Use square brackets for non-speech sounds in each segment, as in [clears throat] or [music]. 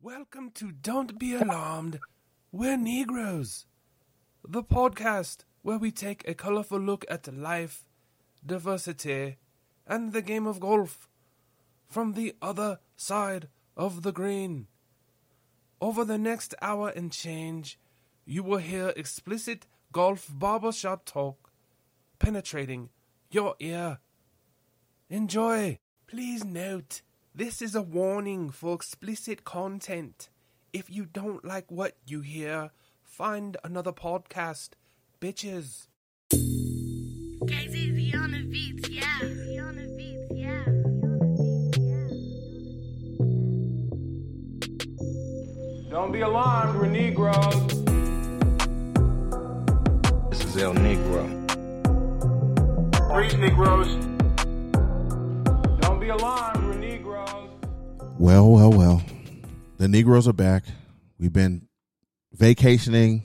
Welcome to Don't Be Alarmed, We're Negroes, the podcast where we take a colorful look at life, diversity, and the game of golf from the other side of the green. Over the next hour and change, you will hear explicit golf barbershop talk penetrating your ear. Enjoy! Please note, this is a warning for explicit content. If you don't like what you hear, find another podcast, bitches. KZZ on the beats, yeah. On the beats, yeah. Don't be alarmed, we're Negroes. This is El Negro. Freeze, Negroes. Don't be alarmed, we're Negroes. Well, well, well. The Negroes are back. We've been vacationing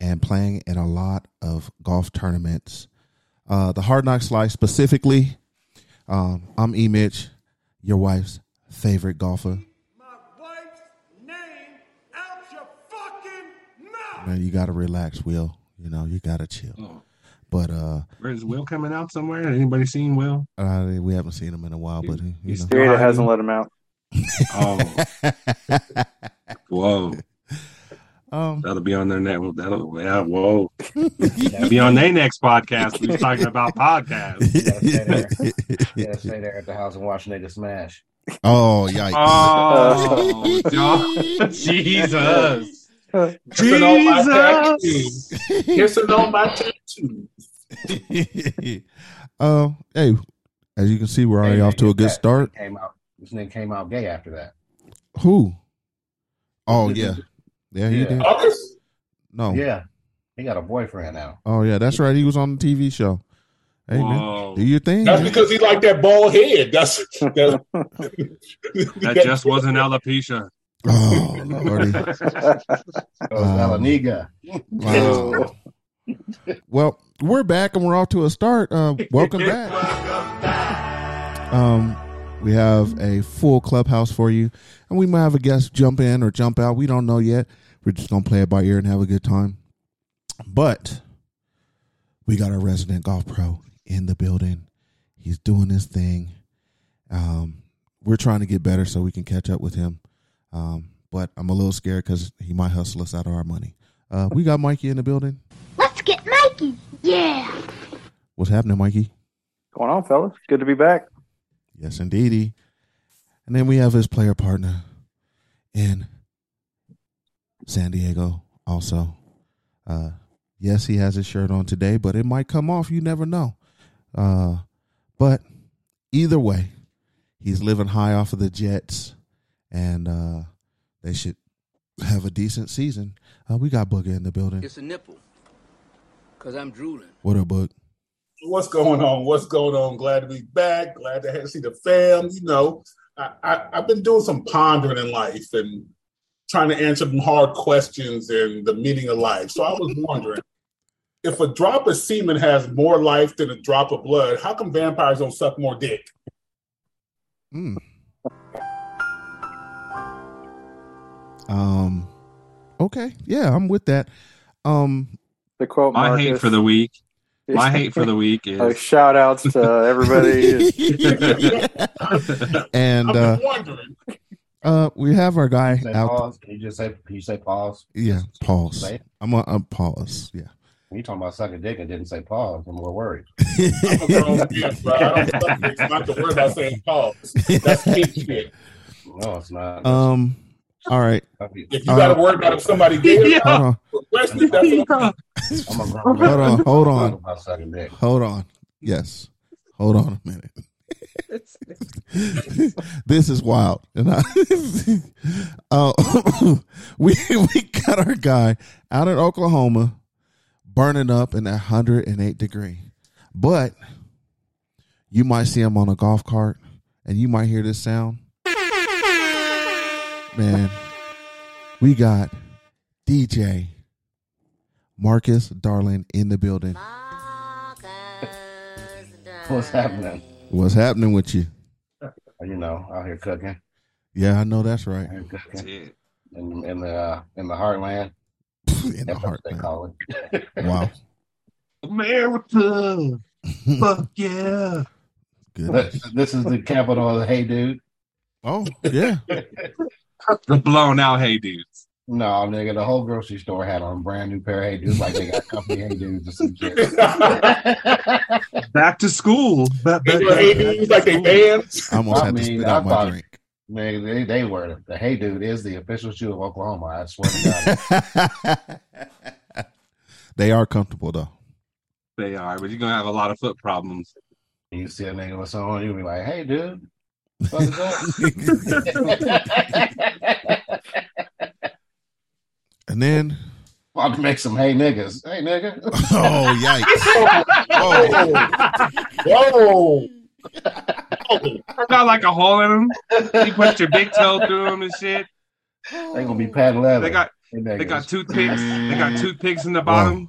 and playing in a lot of golf tournaments. Uh, the Hard Knock Slice specifically. Um, I'm E. Mitch, your wife's favorite golfer. my wife's name out your fucking mouth. Man, you got to relax, Will. You know, you got to chill. Oh. But uh, Where's Will coming out somewhere? Anybody seen Will? uh, we haven't seen him in a while, but he, you He's know. still Spirit hiding? hasn't let him out. Oh, [laughs] whoa. um, That'll be on their net. That'll, yeah, whoa. That'll [laughs] be on their next podcast. We was talking about podcasts. Yeah, stay there at the house and watch niggas smash. oh, yikes. Oh, God. [laughs] Jesus. Kissing on my tattoos. Kissing on my tattoos. uh, hey, as you can see, we're already Hey, off to a good start. Came out. This nigga came out gay after that. Who? Oh yeah, yeah, he Yeah. did. August? No, Yeah, he got a boyfriend now. oh yeah, that's right. He was on the TV show. Hey man, do your thing. That's man. because he like that bald head. That's that, [laughs] [laughs] That just wasn't alopecia. Oh lordy. [laughs] It was Um, Alaniga. Wow. well, we're back and we're off to a start. Uh, welcome back. Um, we have a full clubhouse for you, and we might have a guest jump in or jump out. We don't know yet. We're just gonna play it by ear and have a good time. But we got our resident golf pro in the building. He's doing his thing. Um, we're trying to get better so we can catch up with him. Um, but I'm a little scared because he might hustle us out of our money. Uh, we got Mikey in the building. Let's get Mikey. Yeah. What's happening, Mikey? Going on, fellas? Good to be back. Yes, indeedy. And then we have his player partner in San Diego also. Uh, yes, he has his shirt on today, but it might come off. You never know. Uh, but either way, he's living high off of the Jets, and uh, they should have a decent season. Uh, we got Booger in the building. It's a nipple. Cause I'm drooling. What up, Boog? What's going on? What's going on? Glad to be back. Glad to have, see the fam. You know, I, I, I've been doing some pondering in life and trying to answer some hard questions and the meaning of life. So I was wondering if a drop of semen has more life than a drop of blood, how come vampires don't suck more dick? Mm. Um. Okay. Yeah, I'm with that. Um. The quote My Marcus. hate for the week. My hate for the week [laughs] Uh, is shout outs to everybody. [laughs] and I've uh, wondering. uh, we have our guy Say out. pause. Can you just say? Can you say pause? Yeah, pause. Say. I'm on I'm pause. Yeah. You talking about sucking dick and didn't say pause? I'm more worried. [laughs] I'm a grown man, bro. I don't suck dicks, not to worry about saying pause. That's kid shit. No, it's not. um. All right. If you got to worry about if somebody did, Hold on. request it. I'm a grown Hold on. Hold on. about sucking dick. Hold on. Yes. Hold on a minute. [laughs] this is wild. And I, [laughs] uh, [laughs] we we got our guy out in Oklahoma burning up in that 108 degree. But you might see him on a golf cart and you might hear this sound. Man, we got DJ Marcus Darling in the building. What's happening? What's happening with you? You know, out here cooking. Yeah, I know that's right. That's. In, in the uh, in the heartland. [laughs] In the That's what they heartland. call it. Wow. [laughs] America. [laughs] Fuck yeah. Goodness. this, this is the capital of the Hey Dude. Oh, yeah. The blown out hey dudes. No, nigga, the whole grocery store had on a brand new pair of Hey Dudes, like they got company Hey Dudes or some shit. [laughs] Back to school. Ba- ba- They hey dudes like they bands. I almost I had to mean, spit I out my thought- drink. Man, they, they were the Hey Dude is the official shoe of Oklahoma. I swear to God. [laughs] they are comfortable though. They are, but you're gonna have a lot of foot problems. you see a nigga with something, you be like, "Hey, dude, what is up?" [laughs] And then, Want to make some hey niggas? Hey nigga. [laughs] oh yikes! [laughs] Oh. Whoa. Got like a hole in them. You put your big toe through them and shit. They gonna be patent leather. They got Hey, they niggas. got toothpicks. They got toothpicks in the bottom.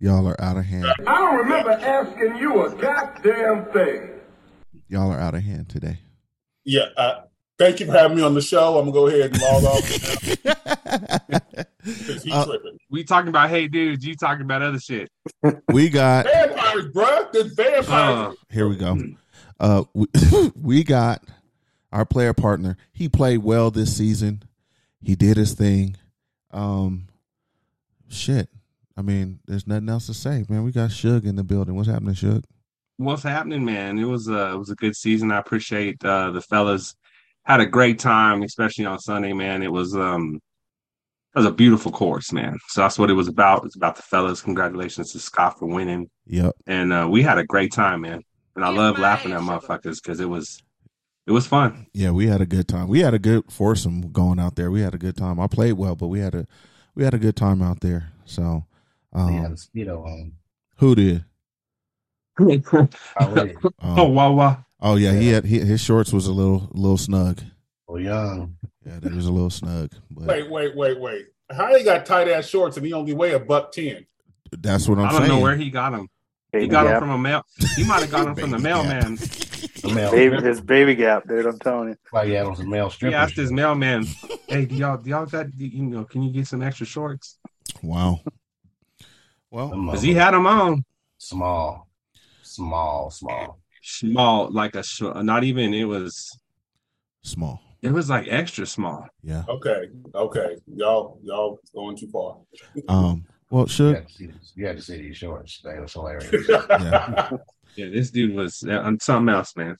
Y'all are out of hand. I don't remember asking you a goddamn thing. Y'all are out of hand today. Yeah. Uh, thank you for having me on the show. I'm gonna go ahead and log off because he's Uh. We talking about hey dudes. You talking about other shit. we got Vampires. There's vampires. Uh, here we go. Uh, we, [laughs] we got our player partner. He played well this season. He did his thing. Um, shit. I mean, there's nothing else to say, man. We got Suge in the building. What's happening, Suge? what's happening, man? It was uh, it was a good season. I appreciate uh, the fellas had a great time, especially on Sunday, man. It was um it was a beautiful course, man. So that's what it was about. It's about the fellas. Congratulations to Scott for winning, Yep. and uh, we had a great time, man. And I love laughing at motherfuckers because it was it was fun. Yeah, we had a good time. We had a good foursome going out there. We had a good time. I played well, but we had a we had a good time out there. So, They had um, a speedo on. who did? Already. [laughs] oh Um, wow wow. oh yeah, he had he, his shorts was a little little snug. Oh young. Yeah, that was a little snug. But Wait, wait, wait, wait. How he got tight ass shorts and he only weigh a buck ten? that's what I'm saying. I don't saying. know where he got them. He Baby got them from a mail. He might have got them from the Baby gap. mailman. The male. Baby, it's baby gap, dude. I'm telling you. Like, yeah, on some male He strippers. asked his mailman, "Hey, do y'all do y'all got you know? Can you get some extra shorts? Wow. Well, Because he had them on." small, small, small. small, like a sh- not even. It was small. It was like extra small. Yeah. Okay, okay. Y'all, y'all going too far. Um. Well, You Suge. had to see, you had to see these shorts. They was hilarious. [laughs] Yeah. Yeah, this dude was on something else, man.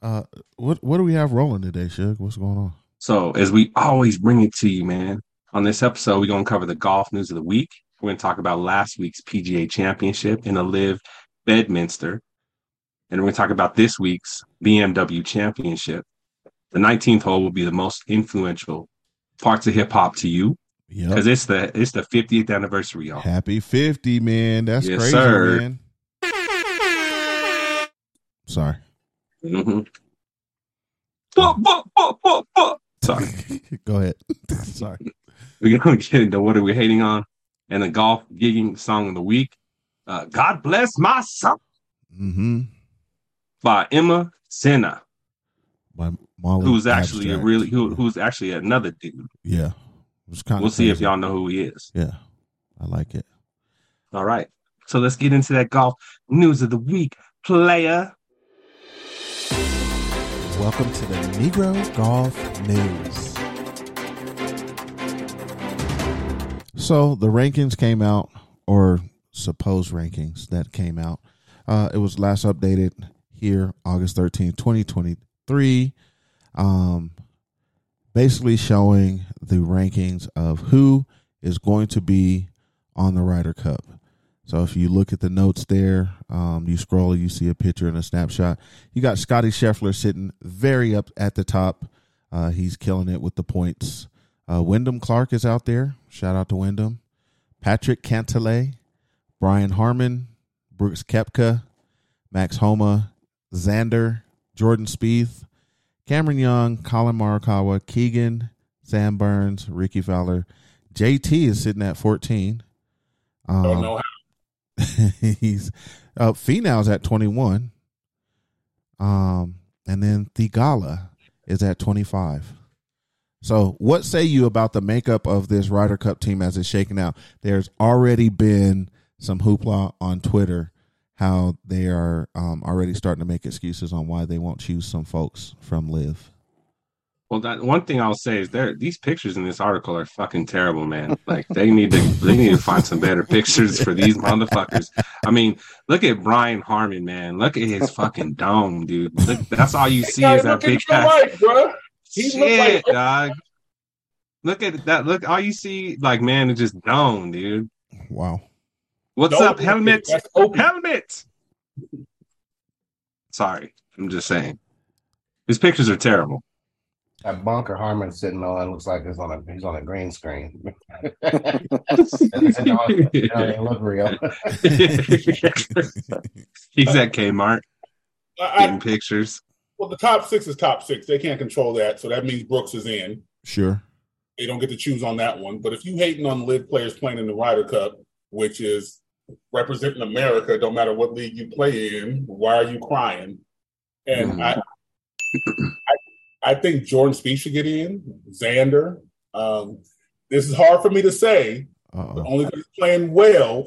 Uh. What What do we have rolling today, Suge? What's going on? So as we always bring it to you, man. On this episode, we're gonna cover the golf news of the week. We're gonna talk about last week's PGA Championship in the LIV Bedminster, and we're gonna talk about this week's BMW Championship. The 19th hole will be the most influential parts of hip hop to you Yep. because it's the it's the 50th anniversary, y'all. Happy fifty, man. That's Yes, crazy, sir. man. Sorry. Mm-hmm. But. Sorry. [laughs] Go ahead. [laughs] Sorry. We're going [laughs] to get into what are we hating on and the golf gigging song of the week. Uh, God Bless My Soul Mm-hmm. by Imma Sinner, By Mally. who's actually a really, who, who's actually another dude. Yeah. Kind We'll see if y'all know who he is. Yeah. I like it. All right. So let's get into that golf news of the week, player. Welcome to the Negro Golf News. So the rankings came out, or supposed rankings that came out. Uh, it was last updated here, August 13th, 2023. Um, basically showing the rankings of who is going to be on the Ryder Cup. So if you look at the notes there, um, you scroll, you see a picture and a snapshot. You got Scotty Scheffler sitting very up at the top. Uh, he's killing it with the points. Uh, Wyndham Clark is out there. Shout out to Wyndham. Patrick Cantlay, Brian Harman, Brooks Koepka, Max Homa, Xander, Jordan Spieth, Cameron Young, Collin Morikawa, Keegan, Sam Burns, Rickie Fowler. JT is sitting at 14. Um, Don't know how. [laughs] he's uh Finau's at 21. Um and then Theegala is at 25. So, what say you about the makeup of this Ryder Cup team as it's shaking out? There's already been some hoopla on Twitter how they are um, already starting to make excuses on why they won't choose some folks from LIV. Well, that one thing I'll say is there these pictures in this article are fucking terrible, man. Like they need to they need to find some better pictures for these motherfuckers. I mean, look at Brian Harman, man. Look at his fucking dome, dude. Look, that's all you see is that big ass Right, bro. Shit, like dog. Look at that. Look, all you see, like man, is just dome, dude. Wow. What's Dome up, helmet? That's Opie. Oh, helmet. Sorry, I'm just saying. His pictures are terrible. That bunker Harman sitting on it looks like it's on a he's on a green screen. it don't, it don't even look real. He's at Kmart I, getting I, pictures. well, the top six is top six. They can't control that, so that means Brooks is in. Sure. They don't get to choose on that one. But if you hating on LIV players playing in the Ryder Cup, which is representing America, no matter what league you play in, why are you crying? And Mhm. I, I, I think Jordan Spieth should get in. Xander. Um, this is hard for me to say, but only because he's playing well.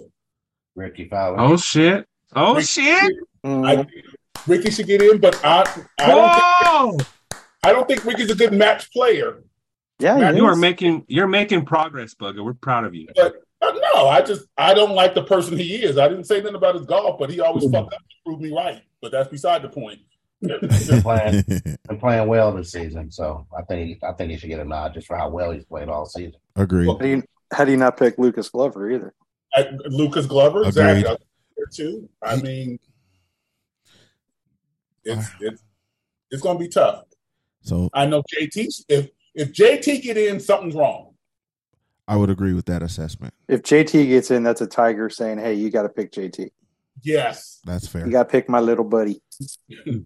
Rickie Fowler. Oh shit! Oh Rickie- shit! I think Rickie should get in, but I, I don't, think, I don't think Rickie's a good match player. Yeah, he You are making you're making progress, Bugger. We're proud of you. But no, I just I don't like the person he is. I didn't say nothing about his golf, but he always fucked up to prove me right. But that's beside the point. Been playing, [laughs] been playing well this season, so I think I think he should get a nod just for how well he's played all season. Agreed. How do you, how do you not pick Lucas Glover either? Uh, Lucas Glover, Agreed. exactly. I there too. I mean, it's it's it's gonna be tough. So I know JT. If if JT get in, something's wrong. I would agree with that assessment. If JT gets in, that's a Tiger saying, "Hey, you got to pick JT. Yes, That's fair. You got to pick my little buddy." [clears throat]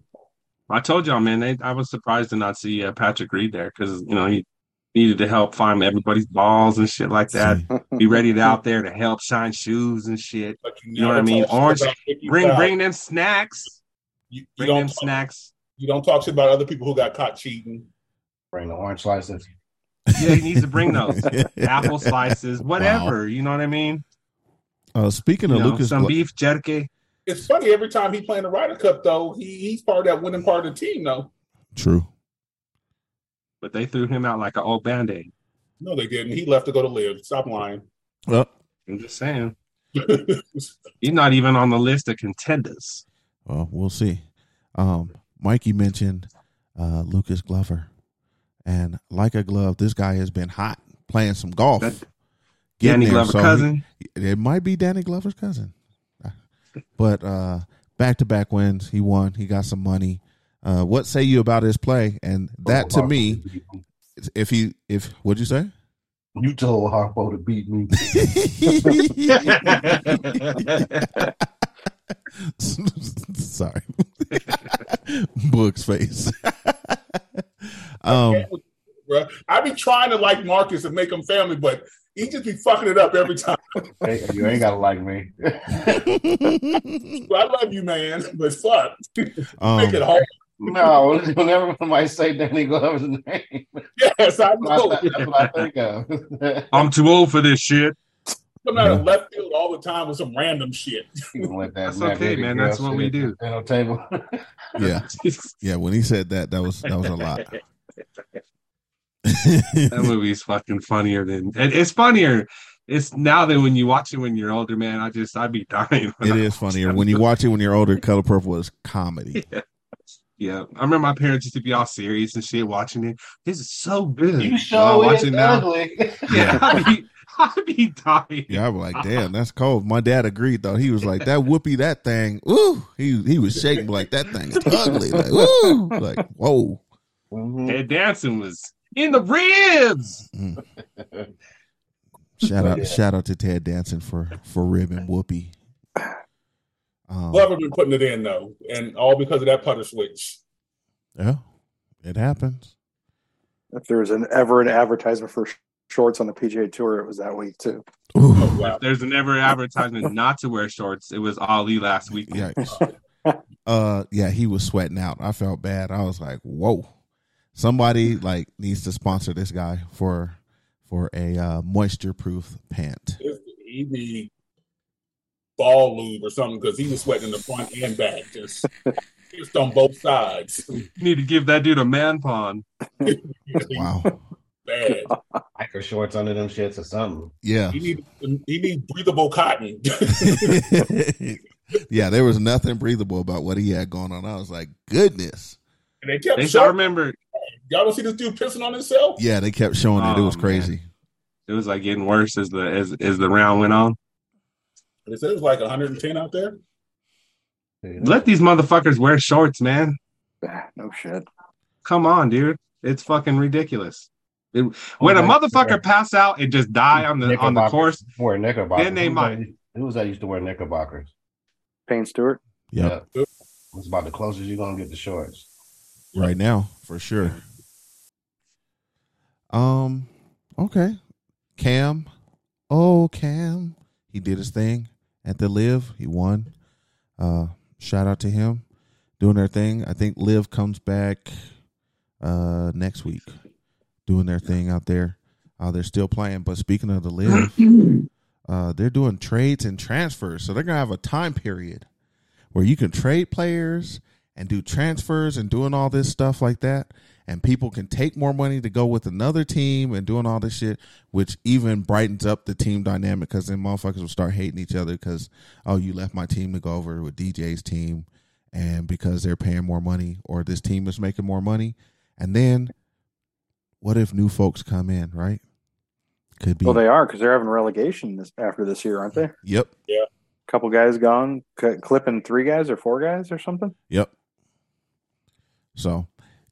I told y'all, man. They, I was surprised to not see uh, Patrick Reed there because you know he needed to help find everybody's balls and shit like that. [laughs] Be ready to out there to help shine shoes and shit. but you, You know what I mean? Orange, bring Fowler. bring them snacks. You, you Bring don't them talk, snacks. you don't talk shit about other people who got caught cheating. Bring the orange slices. Yeah, he needs to bring [laughs] those apple slices, whatever. You know what I mean? Uh, speaking You of know, Lucas, some Glo- beef jerky. It's funny every time he playing the Ryder Cup though, he he's part of that winning part of the team though. true. But they threw him out like an old band aid. No, they didn't. He left to go to LIV. Stop lying. Well, I'm just saying. [laughs] He's not even on the list of contenders. well, we'll see. Um, Mikey mentioned uh, Lucas Glover, and like a glove, this guy has been hot playing some golf. That Danny there, Glover so he- cousin. it might be Danny Glover's cousin, but uh, back to back wins. He won. He got some money. Uh, what say you about his play? And that to me, if he if what'd you say? You told Harpo to beat me. [laughs] Sorry, [laughs] Book's face. [laughs] um, Bruh. I be trying to like Marcus and make him family, but he just be fucking it up every time. Hey, you ain't gotta like me. I love you, man, but fuck, um, make it hard. no, whenever somebody say Danny Glover's name, Yes, I that's know. what I, that's what I think of. I'm too old for this shit. Come out of left field all the time with some random shit. That That's Matt okay, man. That's what we do. the table. [laughs] yeah, [laughs] yeah. When he said that, that was that was a lot. that [laughs] movie's fucking funnier than it, it's funnier. It's now than when you watch it when you're older, man. I just I'd be dying. when It I is funnier when you watch it when you're older. Color Purple is comedy. Yeah, I remember my parents used to be all serious and shit watching it. This is so good. you show I watch is it now. ugly. Yeah, I'd be, I'd be dying. Yeah, I was like, damn, that's cold. My dad agreed though. He was like, that Whoopi, that thing. Ooh, he he was shaking like that thing is ugly. Like, ooh, like whoa. Mhm. Ted Danson was in the ribs. Shout out, Yeah. shout out to Ted Danson for for ribbing Whoopi. Um, Glover been putting it in though, and all because of that putter switch. yeah, it happens. If there's an ever an advertisement for sh- shorts on the PGA Tour, it was that week too. Ooh, Oh, wow. If there's an ever advertisement [laughs] not to wear shorts, it was Ali last week. yikes. Uh, yeah, he was sweating out. I felt bad. I was like, whoa. Somebody like needs to sponsor this guy for for a uh, moisture proof pant. He need ball lube or something because he was sweating in the front and back, just just on both sides. You need to give that dude a man pond. [laughs] Wow. Bad. [laughs] Hiker shorts under them shits or something. Yeah. He need he need breathable cotton. [laughs] yeah, there was nothing breathable about what he had going on. I was like, goodness. and they kept They showing. I remember Y'all don't see this dude pissing on himself? Yeah, they kept showing it. It Oh, was crazy. it was like getting worse as the as as the round went on. They said it was like 110 out there. Let these motherfuckers wear shorts, man. No shit. Come on, dude. It's fucking ridiculous. It- when a Oh, that's motherfucker fair. pass out and just die on the on the course, Wear knickerbockers. then they Who might. that- Who was that used to wear knickerbockers? Payne Stewart. Yep. Yeah. It's about the closest you're gonna get to shorts. Right now, for sure. Um, okay. Cam. Oh, Cam. He did his thing at the LIV. He won. Uh shout out to him. Doing their thing. I think LIV comes back uh next week. Doing their thing out there. Uh they're still playing. But speaking of the [clears throat] LIV, uh they're doing trades and transfers. So they're gonna have a time period where you can trade players and do transfers and doing all this stuff like that. And people can take more money to go with another team and doing all this shit, which even brightens up the team dynamic because then motherfuckers will start hating each other because, oh, you left my team to go over with DJ's team and because they're paying more money or this team is making more money. And then what if new folks come in, right? Could be. Well, they are because they're having relegation this, after this year, aren't they? Yep. Yeah. Couple guys gone, c- clipping three guys or four guys or something. Yep. So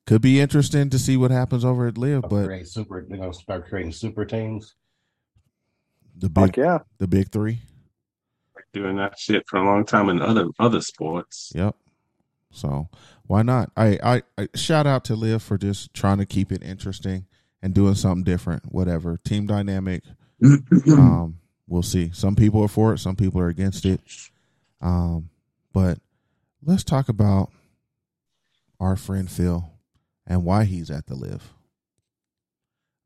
could be interesting to see what happens over at LIV, but Create super. They're gonna start creating super teams. the big Fuck yeah. the big three. doing that shit for a long time in other other sports. Yep. So why not? I, I, I shout out to LIV for just trying to keep it interesting and doing something different. Whatever team dynamic. [clears throat] um, we'll see. Some people are for it. Some people are against it. Um, but let's talk about our friend Phil and why he's at the LIV.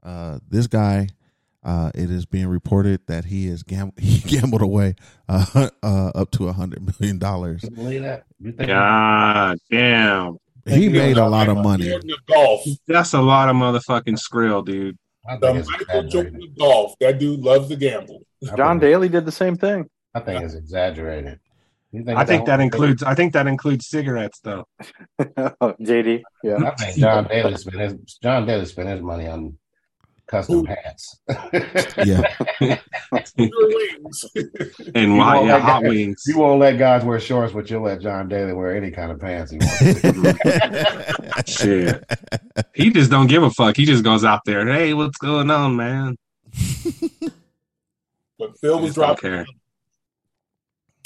Uh, this guy, uh, it is being reported that he is gam- [laughs] he gambled away uh, uh, up to a hundred million dollars. You believe that? You God damn. He made a lot of money. Golf. That's a lot of motherfucking skrill, dude. The Michael Jordan of golf. That dude loves to gamble. John Daly did the same thing. I think it's exaggerated. You I think that whole thing- includes I think that includes cigarettes though. [laughs] JD. Yeah. I think John Daly spent his John Daly spent his money on custom hats. Yeah. Wings. And You why won't yeah, hot guys- wings. You won't let guys wear shorts, but you'll let John Daly wear any kind of pants he wants. [laughs] Shit. He just don't give a fuck. He just goes out there. Hey, what's going on, man? But Phil was dropping.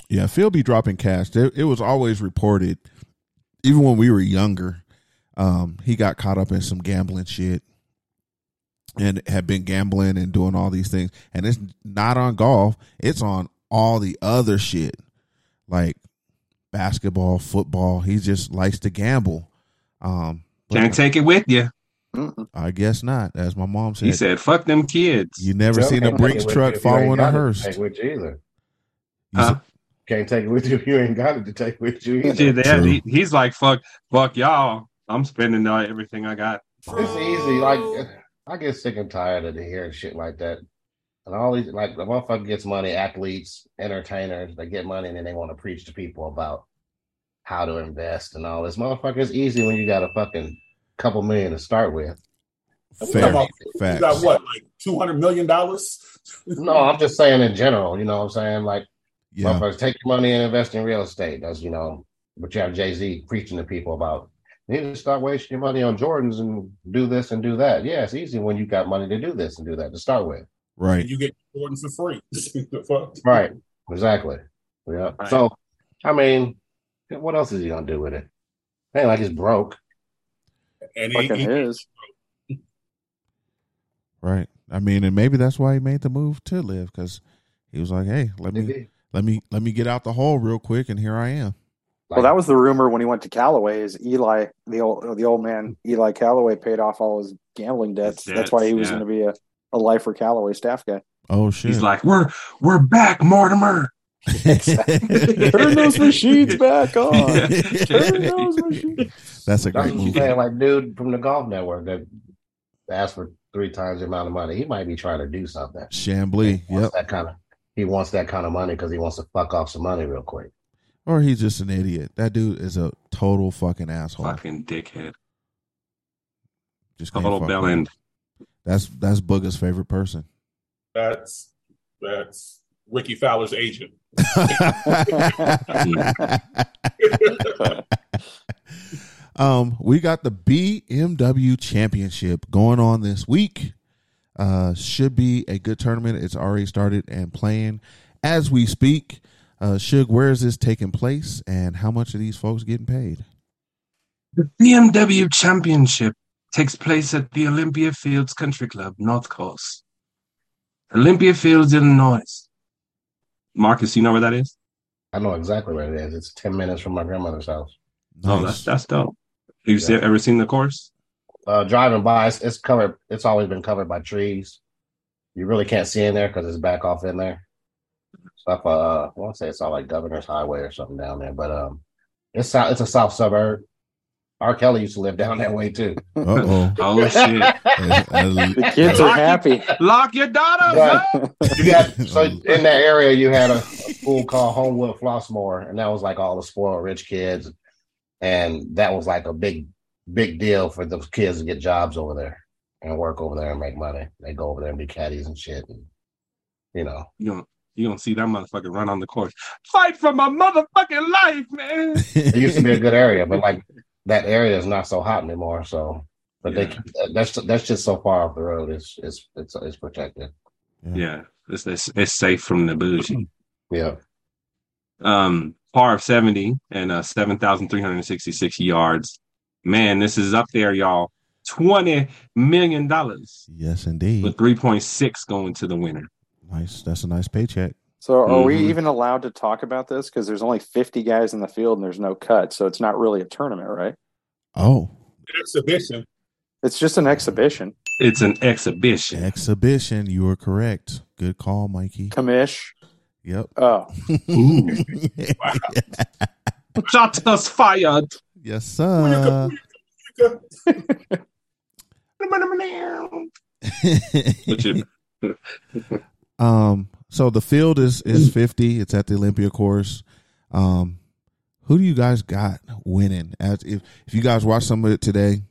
Yeah, Phil be dropping cash. It, it was always reported, even when we were younger. Um, he got caught up in some gambling shit, and had been gambling and doing all these things. And it's not on golf; it's on all the other shit, like basketball, football. He just likes to gamble. Um, Can't take it with you. I guess not, as my mom said. He said, "Fuck them kids." you never seen a Can't Brinks truck you if you following a got it to hearse. Take with you either. Huh? Can't take it with you you ain't got it to take with you either. Shit, they he- he's like, "Fuck, fuck y'all. I'm spending uh, everything I got." It's easy. Like I get sick and tired of hearing shit like that. And all these like the motherfucker gets money, athletes, entertainers, they get money and then they want to preach to people about how to invest and all this. Motherfucker, it's easy when you got a fucking couple million to start with. Fair about- You facts. got what, like two hundred million dollars? [laughs] No, I'm just saying in general, you know what I'm saying? Like Yeah, motherfuckers take your money and invest in real estate. That's you know, but you have Jay Z preaching to people about you need to start wasting your money on Jordans and do this and do that. Yeah, it's easy when you got money to do this and do that to start with. right. You get Jordan for free. [laughs] Right. Exactly. Yeah. Right. So, I mean, what else is he gonna do with it? Ain't like he's broke. And he, Fucking he, his. Right. I mean, and maybe that's why he made the move to LIV because he was like, "Hey, let me let me let me get out the hole real quick," and here I am. Well, that was the rumor when he went to Callaway. Is Ely the old the old man Ely Callaway paid off all his gambling debts? His That's why he was yeah. going to be a, a lifer Callaway staff guy. Oh shit! He's like, we're we're back, Mortimer. [laughs] Turn those machines back [laughs] on. Yeah. Turn those machines. That's a great what I'm movie. saying. Like dude from the golf network that asked for three times the amount of money. He might be trying to do something. Chamblee. Yep. that kind of. He wants that kind of money because he wants to fuck off some money real quick. Or he's just an idiot. That dude is a total fucking asshole. Fucking dickhead. Just can't Total bell end. That's that's Booger's favorite person. That's that's Rickie Fowler's agent. [laughs] um, we got the BMW Championship going on this week. Uh, should be a good tournament. It's already started and playing as we speak. Uh, Suge, where is this taking place, and how much are these folks getting paid? The BMW Championship takes place at the Olympia Fields Country Club, North Coast. Olympia Fields, Illinois. Marcus, you know where that is? I know exactly where it is. It's ten minutes from my grandmother's house. Oh, that's that's dope. Have you se- ever seen the course? Uh, driving by, it's, it's covered. It's always been covered by trees. You really can't see in there because it's back off in there. Stuff. Uh, I want to say it's all like Governor's Highway or something down there, but um, it's south. It's a south suburb. R. Kelly used to live down that way too. Uh-oh. [laughs] Oh shit! The kids are happy. Lock your daughters up. But [laughs] you got so in that area you had a, a school called Homewood Flossmoor, and that was like all the spoiled rich kids, and that was like a big big deal for those kids to get jobs over there and work over there and make money. They go over there and be caddies and shit, and you know. You don't you don't see that motherfucker run on the course. Fight for my motherfucking life, man. [laughs] It used to be a good area, but like that area is not so hot anymore. So, but they that's that's just so far off the road. It's it's it's it's protected. Yeah, it's it's, it's safe from the bougie. [clears throat] Yeah. Um, par of seventy and uh, seven thousand three hundred sixty six yards. Man, this is up there, y'all. Twenty million dollars Yes, indeed. with three point six going to the winner. Nice. That's a nice paycheck. So are we Mhm. even allowed to talk about this? Because there's only 50 guys in the field and there's no cut, so it's not really a tournament, right? Oh, Exhibition. It's just an exhibition. It's an exhibition. exhibition. You are correct. Good call, Mikey. Commish. Yep. Oh, [laughs] Ooh. [laughs] Shots fired. yes, sir. What [laughs] you- um. So the field is is fifty. It's at the Olympia course. Um. Who do you guys got winning? As if if you guys watch some of it today,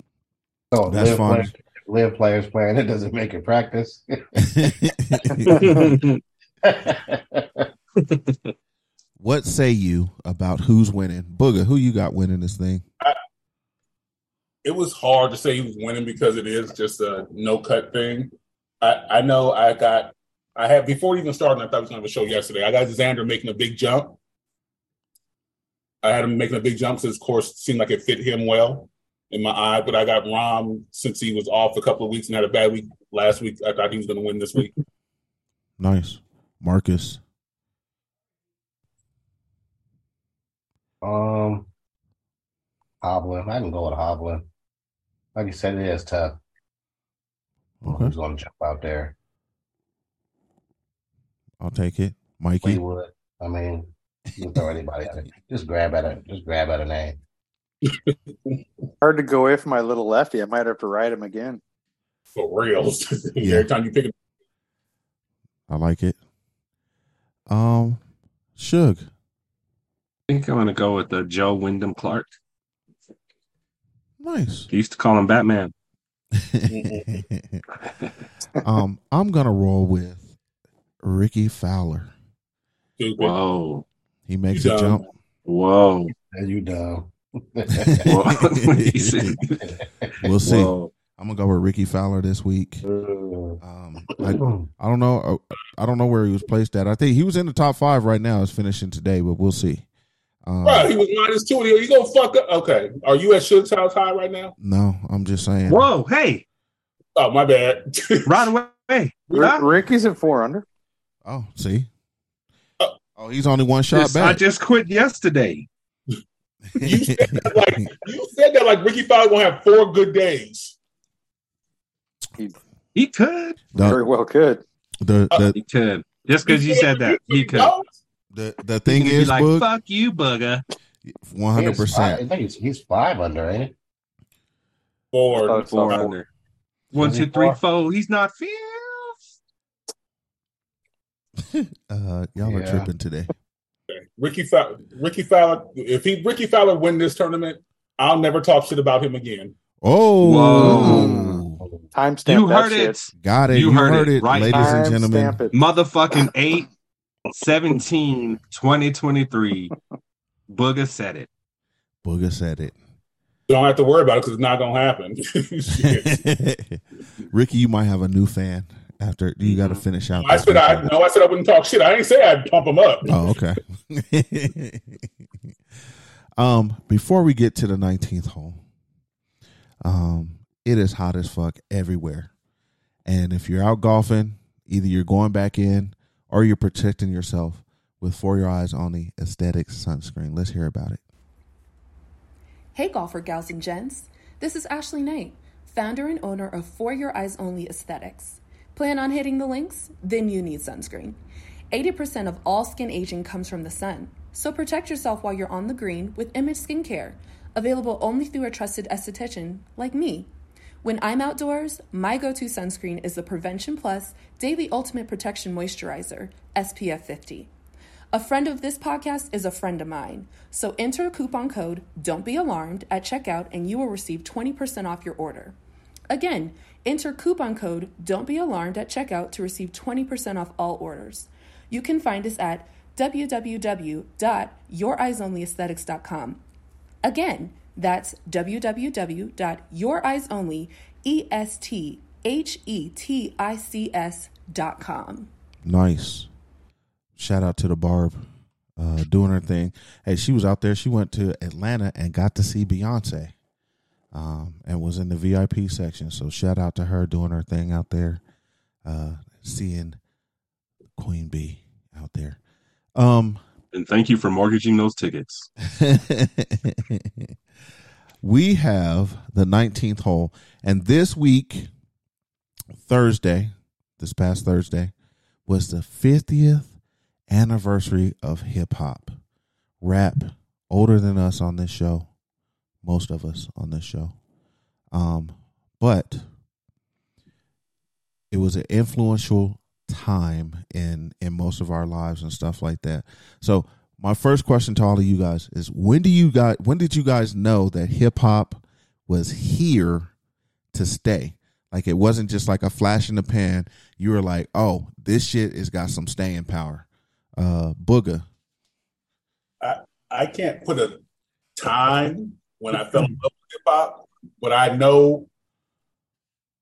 So That's live fine. players, LIV players playing it doesn't make it practice. [laughs] [laughs] what say you about who's winning? Booger, who you got winning this thing? it was hard to say he was winning because it is just a no cut thing. I, I know I got I had before even starting, I thought I was gonna have a show yesterday. I got Xander making a big jump. I had him making a big jump, since, his course seemed like it fit him well in my eye. But I got Rahm since he was off a couple of weeks and had a bad week last week. I thought he was gonna win this week. Nice, Marcus. um, Hovland. I can go with Hovland. Like you said, it is tough. Okay, Who's going to jump out there? I'll take it. Mikey. Fleetwood. I mean, you can throw anybody at it. Just grab at it. Just grab at a name. [laughs] hard to go away from my little lefty. I might have to ride him again. For real. Yeah. [laughs] [laughs] Every time you pick it I like it. Um, Suge. I think I'm gonna go with uh, Joe Wyndham Clark. Nice. He used to call him Batman. um, I'm gonna roll with Rickie Fowler. stupid. Whoa, He makes You a dumb. jump. whoa, And you dumb. [laughs] whoa. He said- We'll see. Whoa. I'm gonna go with Rickie Fowler this week. Uh, Um, I, I don't know. uh, I don't know where he was placed at. I think he was in the top five right now. Is finishing today, but we'll see. Um, Bro, he was minus two. You go fuck up. Okay. Are you at Suge's house high right now? no, I'm just saying. Whoa, hey, Oh, my bad. right away. [laughs] R- Rickie's at four under. Oh, see. Oh. Oh, he's only one shot Yes, I just quit yesterday. [laughs] You said that like you said that like Rickie Fowler gonna have four good days. He could. Very well could. The uh, the He could. Just because you said that, he could. The, the thing He'd be is, like, Boog, fuck you, bugger. one hundred He's five- I percent. think he's, he's five under, ain't he? Four. Oh, Four four. under. One, Is he two, three, four? four. He's not fifth. [laughs] Uh, y'all are tripping today. Rickie Fowler. Rickie Fowler. If he Rickie Fowler win this tournament, I'll never talk shit about him again. Oh, Whoa. Timestamp You that heard shit. it. got it. You You, heard heard, it it, right ladies and gentlemen. It. Motherfucking 8, 17, 2023. Booger said it. Booger said it. You don't have to worry about it because it's not gonna happen. [laughs] [laughs] Rickie, you might have a new fan after you got to Mm-hmm. finish out. I said I no. I said I wouldn't talk shit. I ain't say I'd pump him up. Oh, okay. [laughs] um, before we get to the nineteenth hole, um, it is hot as fuck everywhere, and if you're out golfing, either you're going back in or you're protecting yourself with For Your Eyes Only Aesthetics sunscreen. Let's hear about it. Hey, golfer gals and gents. This is Ashley Knight, founder and owner of For Your Eyes Only Aesthetics. Plan on hitting the links? Then you need sunscreen. 80% of all skin aging comes from the sun, so protect yourself while you're on the green with Image Skincare, available only through a trusted esthetician like me. When I'm outdoors, my go to sunscreen is the Prevention Plus Daily Ultimate Protection Moisturizer, SPF 50. A friend of this podcast is a friend of mine. So enter coupon code Don't Be Alarmed at checkout and you will receive 20% off your order. Again, enter coupon code Don't Be Alarmed at checkout to receive 20% off all orders. You can find us at www.youreyesonlyaesthetics.com. Again, that's www.youreyesonly.com. Nice. Shout out to the Barb, uh, doing her thing. Hey, she was out there. She went to Atlanta and got to see Beyonce, um, and was in the VIP section. So shout out to her doing her thing out there, uh, seeing Queen Bee out there. Um, And thank you for mortgaging those tickets. [laughs] we have the 19th hole, and this week, Thursday, this past Thursday, was the 50th anniversary of hip hop. Rap, older than us on this show, most of us on this show. Um, but it was an influential time in in most of our lives and stuff like that. So my first question to all of you guys is when do you guys when did you guys know that hip hop was here to stay? Like it wasn't just like a flash in the pan. You were like, "Oh, this shit has got some staying power." Uh Booger. I, I can't put a time when I fell in love with hip hop, but I know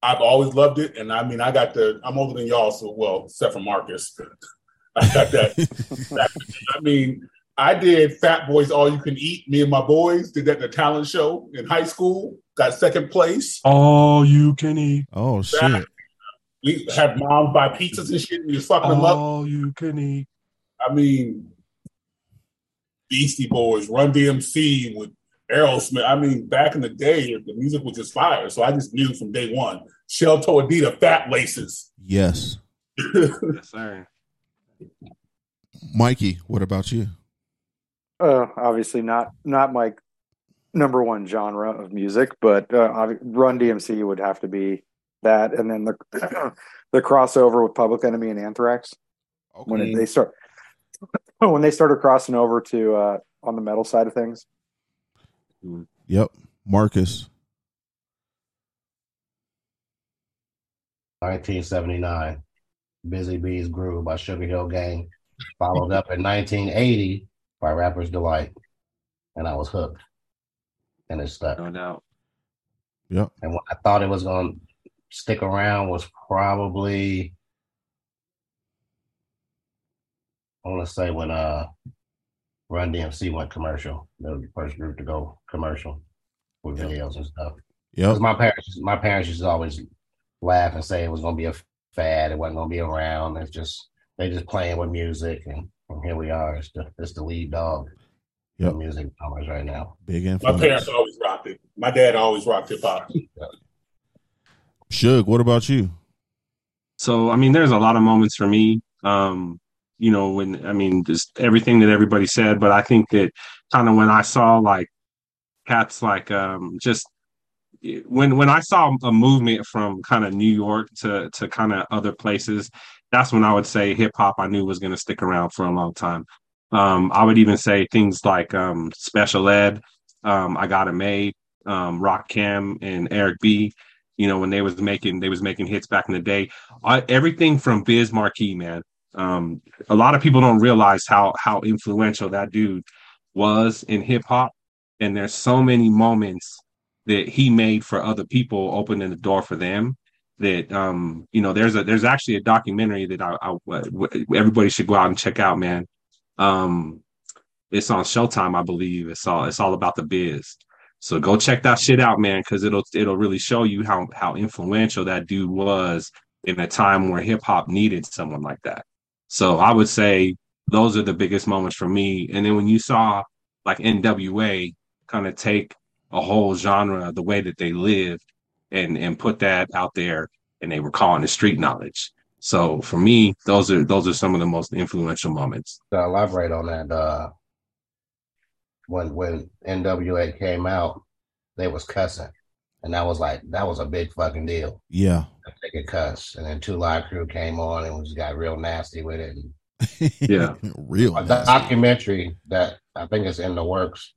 I've always loved it. And I mean, I got the, I'm older than y'all, so well, except for Marcus. [laughs] I got that. that- I mean, I did Fat Boys All You Can Eat. Me and my boys did that at the talent show in high school, got second place. All you can eat. Oh shit. We had moms buy pizzas and shit, and we was fucking them up. All you can eat. I mean, Beastie Boys, Run DMC with Aerosmith. I mean, back in the day, the music was just fire. So I just knew from day one. Shell Toe Adidas, Fat Laces. Yes. Yes, sir. Mikey, what about you? Uh, obviously not not my number one genre of music, but uh, Run DMC would have to be that, and then the [clears throat] the crossover with Public Enemy and Anthrax when they start [clears throat] when they started crossing over to uh, on the metal side of things. Yep. Marcus. 1979, Busy Bees Groove by Sugar Hill Gang, followed up in 1980 by Rapper's Delight. And I was hooked. And it stuck. No doubt. Yep. And what I thought it was going to stick around was probably, I want to say when uh Run DMC went commercial. They were the first group to go commercial with videos and stuff. Yeah. my parents, my parents used to always laugh and say it was going to be a fad. It wasn't going to be around. It's just they just playing with music, and, and here we are. It's the it's the lead dog. Yep. music genres right now. Big influence. My parents always rocked it. My dad always rocked hip hop. Suge, what about you? So I mean, there's a lot of moments for me. Um, you know, when I mean, just everything that everybody said, but I think that kind of when I saw like cats like um just when when I saw a movement from kind of New York to to kind of other places, that's when I would say hip hop I knew was going to stick around for a long time. Um, I would even say things like um, Special Ed, um, I Got It Made, um, Rakim, and Eric B. You know when they was making they was making hits back in the day. I, everything from Biz Markie, man. Um, a lot of people don't realize how how influential that dude was in hip hop, and there's so many moments that he made for other people, opening the door for them. That um, you know, there's a there's actually a documentary that everybody should go out and check out, man. Um, it's on Showtime, I believe. It's all it's all about the biz. So go check that shit out, man, because it'll it'll really show you how how influential that dude was in a time where hip hop needed someone like that. So I would say those are the biggest moments for me. And then when you saw like NWA kind of take a whole genre, the way that they lived, and and put that out there, and they were calling it street knowledge. So for me, those are those are some of the most influential moments. To elaborate on that, uh, when when NWA came out, they was cussing, and that was like that was a big fucking deal. Yeah. They could cuss, and then Two Live Crew came on and just got real nasty with it. And [laughs] Yeah. Real a nasty. documentary that I think is in the works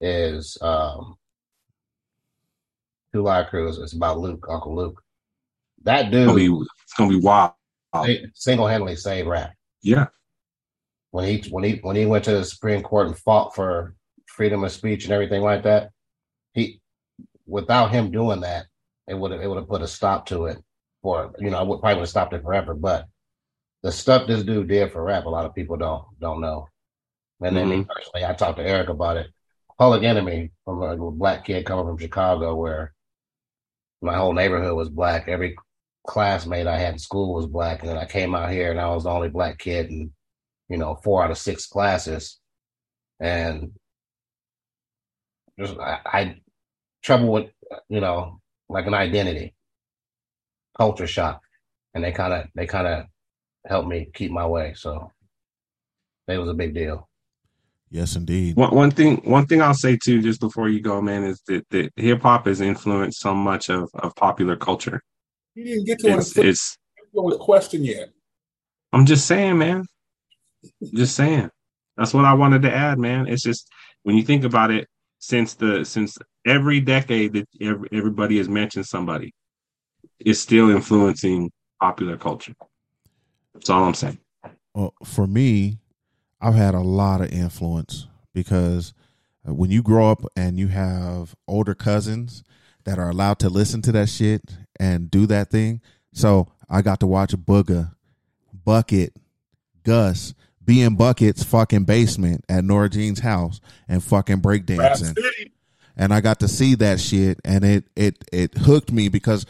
is um, Two Live Crew. It's about Luke, Uncle Luke. That It's gonna dude be, it's gonna be wild. single handedly saved rap. Yeah. when he when he when he went to the Supreme Court and fought for freedom of speech and everything like that, he without him doing that, it would have it would have put a stop to it for you know, I would probably would have stopped it forever. But the stuff this dude did for rap, a lot of people don't don't know. And then me personally, I talked to Eric about it. Public Enemy from a black kid coming from Chicago, where my whole neighborhood was black. Every classmate I had in school was black, and then I came out here and I was the only black kid in you know four out of six classes, and just I, I trouble with you know like an identity, culture shock, and they kind of they kind of helped me keep my way. So it was a big deal. Yes, indeed. One one thing one thing I'll say too, just before you go, man, is that, that hip hop has influenced so much of, of popular culture. He didn't get to It's his it's his question yet. I'm just saying, man. Just saying. That's what I wanted to add, man. It's just when you think about it, since the since every decade that every, everybody has mentioned somebody, is still influencing popular culture. That's all I'm saying. Well, for me, I've had a lot of influence because uh, when you grow up and you have older cousins that are allowed to listen to that shit and do that thing. So I got to watch Booga, Bucket, Gus be in Bucket's fucking basement at Nora Jean's house and fucking breakdancing. And I got to see that shit and it it it hooked me because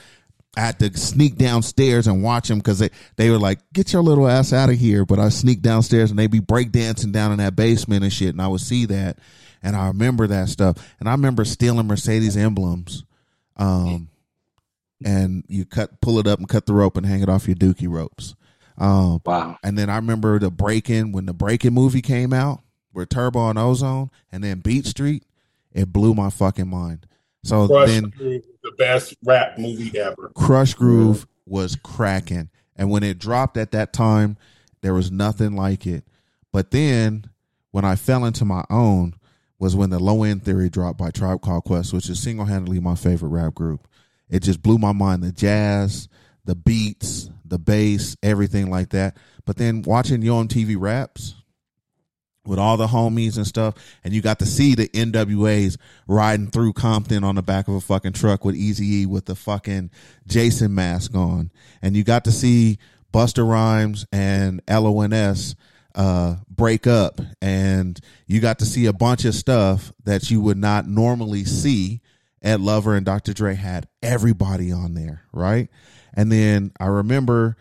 I had to sneak downstairs and watch them because they, they were like, get your little ass out of here. But I sneak downstairs and they be breakdancing down in that basement and shit. And I would see that. And I remember that stuff. And I remember stealing Mercedes emblems. Um, and you cut, pull it up and cut the rope and hang it off your dookie ropes. Um, wow. And then I remember the breaking when the breaking movie came out with Turbo and Ozone and then Beat Street. It blew my fucking mind. So Krush then Groove, the best rap movie ever. Krush Groove was cracking. And when it dropped at that time, there was nothing like it. But then when I fell into my own was when the low end theory dropped by Tribe Called Quest, which is single handedly my favorite rap group. It just blew my mind. The jazz, the beats, the bass, everything like that. But then watching Yo MTV raps with all the homies and stuff, and you got to see the NWAs riding through Compton on the back of a fucking truck with Easy E with the fucking Jason mask on, and you got to see Busta Rhymes and LONS uh, break up, and you got to see a bunch of stuff that you would not normally see. Ed Lover and Dr. Dre had everybody on there, right? And then I remember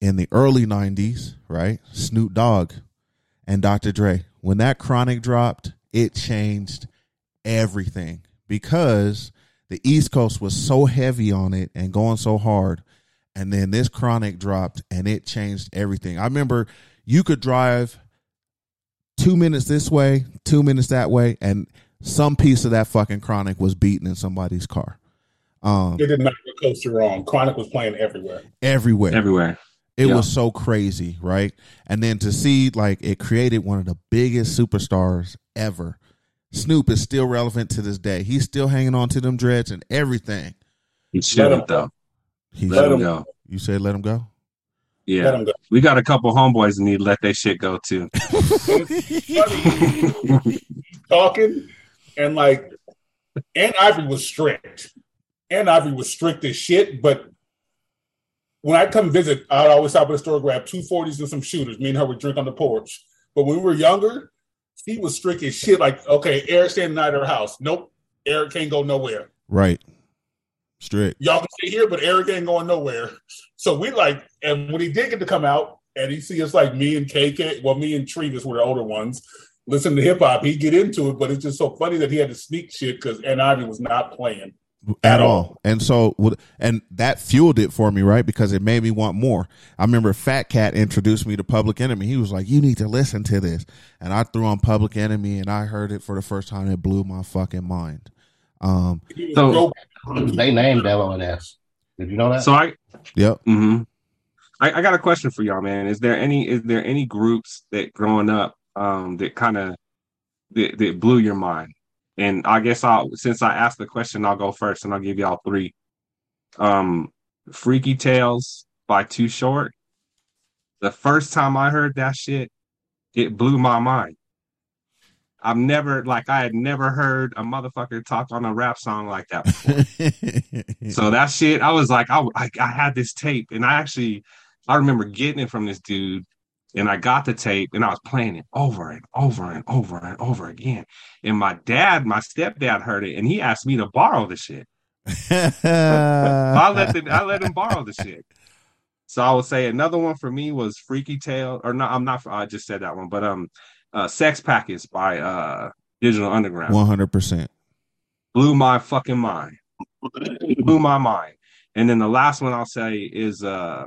in the early 90s, right? Snoop Dogg and Dr. Dre. When that chronic dropped it changed everything because the East Coast was so heavy on it and going so hard. And then this chronic dropped and it changed everything. I remember you could drive two minutes this way, two minutes that way, and some piece of that fucking chronic was beaten in somebody's car. Um, It didn't matter what coast you're on. Chronic was playing everywhere. everywhere. Everywhere. It Yeah. was so crazy, right? And then to see like it created one of the biggest superstars ever. Snoop is still relevant to this day. He's still hanging on to them dreads and everything. He shouldn't though. He Let him should- go. You said let him go. Yeah. Let him go. We got a couple homeboys that need to let their shit go too. [laughs] talking, and like, and Ivory was strict. Aunt Ivory was strict as shit. But when I come visit, I'd always stop at the store, grab two forties and some shooters. Me and her would drink on the porch. But when we were younger, she was strict as shit. Like, okay, Eric standing of her house. Nope, Eric can't go nowhere. Right. Strict. Y'all can stay here, but Eric ain't going nowhere. So we like, and when he did get to come out, and he see us like me and KK, well, me and Trevis were the older ones, listen to hip hop. He get into it, but it's just so funny that he had to sneak shit because Aunt Ivy was not playing. At all. And so, would- and that fueled it for me, right? Because it made me want more. I remember Fat Cat introduced me to Public Enemy. He was like, "You need to listen to this," and I threw on Public Enemy, and I heard it for the first time. It blew my fucking mind. Um, So they named LONS. Did you know that? So I Yep. hmm I, I got a question for y'all, man. Is there any is there any groups that growing up um that kind of that, that blew your mind? And I guess I'll since I asked the question, I'll go first and I'll give y'all three. Um Freaky Tales by Too Short. The first time I heard that shit, it blew my mind. I've never like I had never heard a motherfucker talk on a rap song like that before. [laughs] So that shit, I was like, I, I, I had this tape, and I actually, I remember getting it from this dude, and I got the tape, and I was playing it over and over and over and over again. And my dad, my stepdad, heard it, and he asked me to borrow the shit. I let the, I let him borrow the shit. So I would say another one for me was Freaky Tale, or no, I'm not. I just said that one, but um, uh, Sex Packets by uh Digital Underground One hundred percent. blew my fucking mind. blew my mind. And then the last one I'll say is uh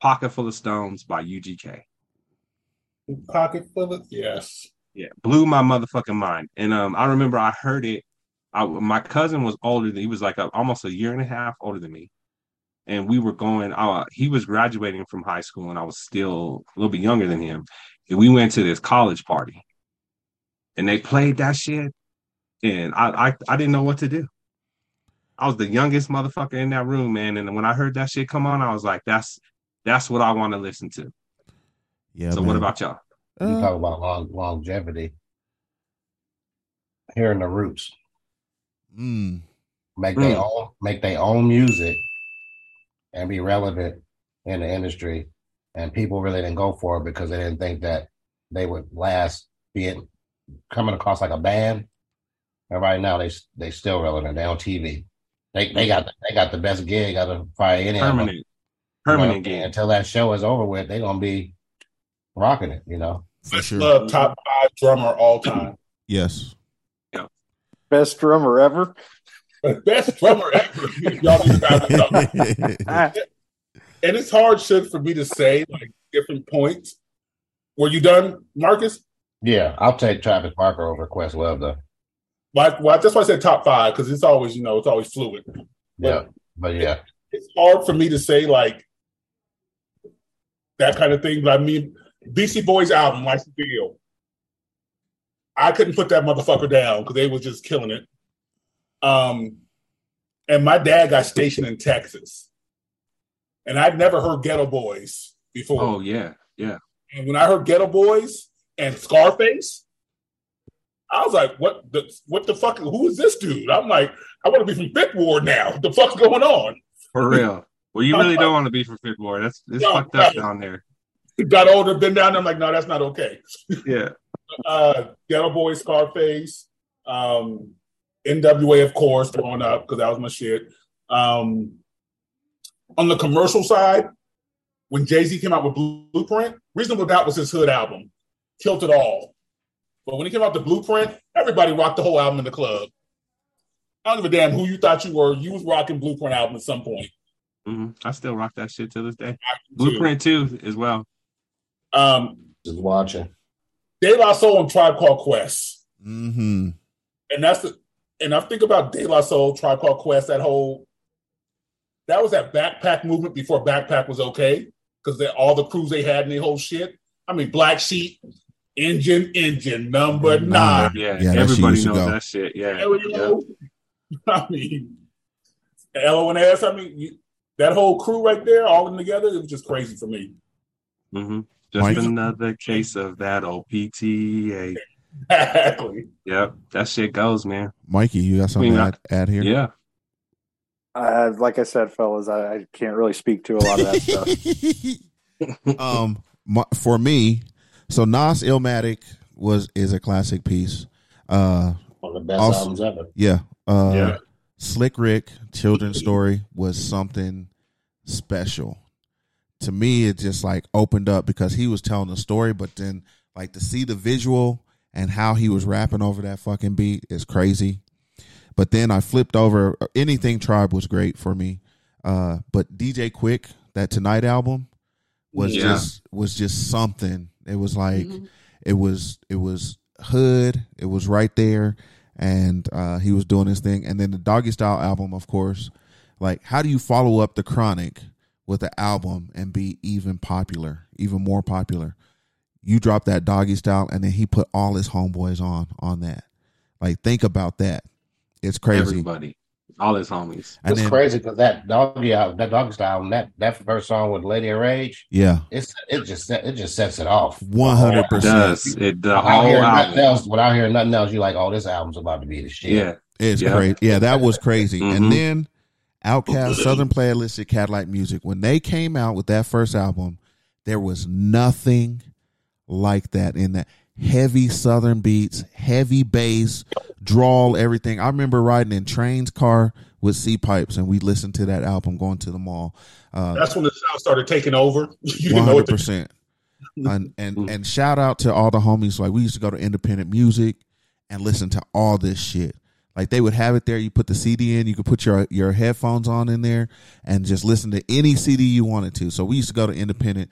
Pocket Full of Stones by UGK. Pocket full of yes. Yeah, blew my motherfucking mind. And um I remember I heard it. I, my cousin was older than he was like a, almost a year and a half older than me. And we were going, uh, he was graduating from high school and I was still a little bit younger than him. And we went to this college party and they played that shit. And I, I, I didn't know what to do. I was the youngest motherfucker in that room, man. And when I heard that shit come on, I was like, that's, that's what I want to listen to. Yeah. so man. what about y'all? You talk about long, longevity. Hearing the roots. Mm. Make their Mm. own make their own music and be relevant in the industry. And people really didn't go for it because they didn't think that they would last being coming across like a band. And right now they they still relevant. They on TV. They they got the, they got the best gig out of probably any of them. Permanent. You know, Permanent game. Until that show is over with, they're gonna be rocking it, you know. For sure. Love top five drummer all time. [clears throat] Yes. Yeah. Best drummer ever. [laughs] Best drummer ever. Y'all need to back it. And it's hard shit for me to say like different points. Were you done, Marcus? Yeah, I'll take Travis Barker over Questlove though. Like, well, that's why I said top five because it's always, you know, it's always fluid. Yeah. But yeah. It's hard for me to say like that kind of thing. But I mean, Beastie Boys album, License Ill. I couldn't put that motherfucker down because they was just killing it. Um, and my dad got stationed in Texas, and I'd never heard Geto Boys before. Oh yeah, yeah. And when I heard Geto Boys and Scarface, I was like, "What the what the fuck? Who is this dude?" I'm like, "I want to be from Fifth Ward now. What the fuck's going on?" For real. Well, you really [laughs] don't want to be from Fifth Ward. That's it's No, fucked up no. down there. Got older, been down there. I'm like, "No, that's not okay." Yeah. [laughs] uh, Geto Boy, Scarface, um, NWA, of course, growing up because that was my shit. Um, on the commercial side, when Jay Z came out with Blueprint, Reasonable Doubt was his hood album. Killed it all. But when he came out the Blueprint, everybody rocked the whole album in the club. I don't give a damn who you thought you were. You was rocking Blueprint album at some point. hmm I still rock that shit to this day. Blueprint too, as well. Um, Just watching. De La Soul and Tribe Called Quest, Mm-hmm. and that's the. And I think about De La Soul, Tribe Called Quest, that whole. That was that backpack movement before backpack was okay, because all the crews they had and the whole shit. I mean, Black Sheep, Engine, Engine, Number Nine. Yeah, Yeah, that everybody used knows go. that shit. Yeah, Hell, you know, I mean, L and S. I mean, you, that whole crew right there, all of them together, it was just crazy for me. hmm Just Mike? another case of that old PTA. Exactly. Yep, that shit goes, man. Mikey, you got something I to add, add here? Yeah, Uh, like I said, fellas, I, I can't really speak to a lot of that stuff. [laughs] um, my, for me, so Nas Illmatic was is a classic piece. Uh, One of the best Also- albums ever. yeah. Uh, Yeah. Slick Rick Children's Story was something special. To me, it just like opened up because he was telling the story, but then like to see the visual and how he was rapping over that fucking beat is crazy. But then I flipped over. Anything Tribe was great for me, uh, but DJ Quik that Tonight album was Yeah. just was just something. It was like it was it was hood. It was right there, and uh, he was doing his thing. And then the Doggy Style album, of course. Like, how do you follow up the Chronic with an album and be even popular, even more popular? You drop that Doggy Style, and then he put all his homeboys on on that. Like, think about that. It's crazy. everybody, all his homies. And it's then- crazy because that doggy that doggy style that that first song with Lady of Rage, Yeah, it's it just it just sets it off. One hundred percent. it? The Without whole hearing nothing album. else, without hearing nothing else, you're like, oh, this album's about to be the shit. Yeah, It's Yeah. crazy. Yeah, that was crazy. Mhm. And then OutKast, Southern Playlist, and Cadillac Music, when they came out with that first album, there was nothing like that in that heavy Southern beats, heavy bass, drawl, everything. I remember riding in Train's car with C pipes, and we listened to that album going to the mall. Uh, That's when the sound started taking over. [laughs] one hundred percent. And and and shout out to all the homies. Like we used to go to independent music and listen to all this shit. Like they would have it there. You put the CD in. You could put your your headphones on in there and just listen to any CD you wanted to. So we used to go to independent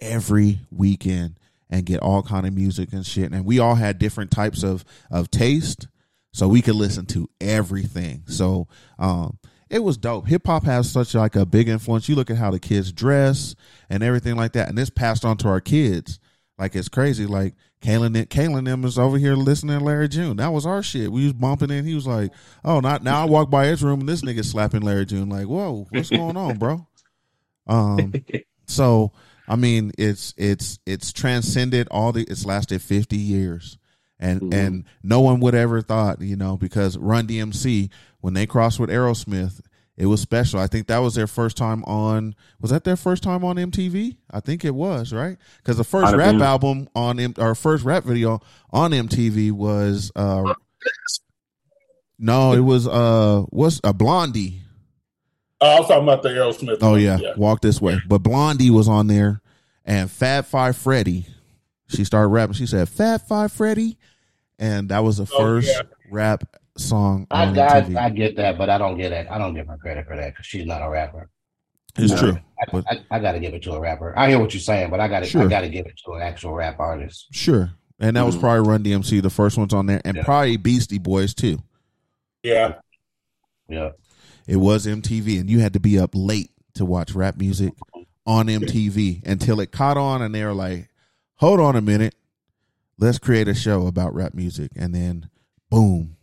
every weekend and get all kind of music and shit. And we all had different types of of taste, so we could listen to everything. So um, it was dope. Hip hop has such like a big influence. You look at how the kids dress and everything like that, and this passed on to our kids. Like it's crazy. Like Kalen, Kalen them is over here listening to Larry June. That was our shit. We was bumping in. He was like, "Oh, not now." I walk by his room and this nigga slapping Larry June. Like, whoa, what's going on, bro? Um, [laughs] so I mean, it's it's it's transcended all the. It's lasted fifty years, and and no one would ever thought, you know, because Run DMC when they crossed with Aerosmith, it was special. I think that was their first time on. Was that their first time on MTV? I think it was right because the first rap been. album on M- our first rap video on MTV was uh no, it was uh what's a Blondie. Oh, I was talking about the Aerosmith. Oh one. yeah, walk this way. But Blondie was on there, and Fab Five Freddy. She started rapping. She said "Fab Five Freddy," and that was the Oh, first yeah. rap song I, on I, MTV. I get that, but I don't get it. I don't give her credit for that because she's not a rapper. It's No. true. I, I, I got to give it to a rapper. I hear what you're saying, but I got to Sure. I got to give it to an actual rap artist. Sure, and that was Mhm. probably Run DMC, the first ones on there, and Yeah. probably Beastie Boys too. Yeah. Yeah. It was MTV, and you had to be up late to watch rap music on MTV until it caught on, and they were like, "Hold on a minute, let's create a show about rap music," and then boom.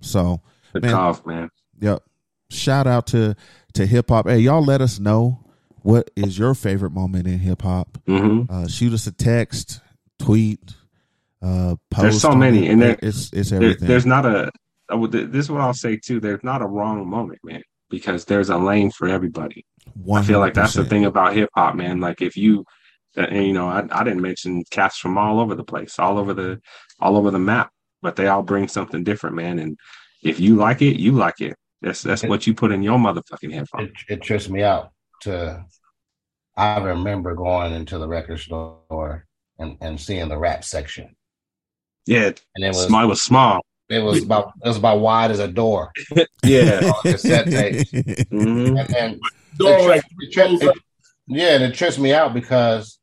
So, Took off, man. Yep. Shout out to to hip hop. Hey, y'all, let us know what is your favorite moment in hip hop. Mhm. Uh, shoot us a text, tweet, uh, post. There's so many, it. and there, it's it's there- everything. there's not a. This is what I'll say too. There's not a wrong moment, man, because there's a lane for everybody. I feel like that's the thing about hip hop, man. Like if you, and, you know, I, I didn't mention cats from all over the place, all over the, all over the map, but they all bring something different, man. And if you like it, you like it. That's that's what you put in your motherfucking headphones. It, it trips me out to. I remember going into the record store and, and seeing the rap section, Yeah, and it was small. It was small. It was about it was about wide as a door. [laughs] Yeah. on cassette tapes. Mhm. And, and Door it, like it, tri- it- yeah, and it trips me out because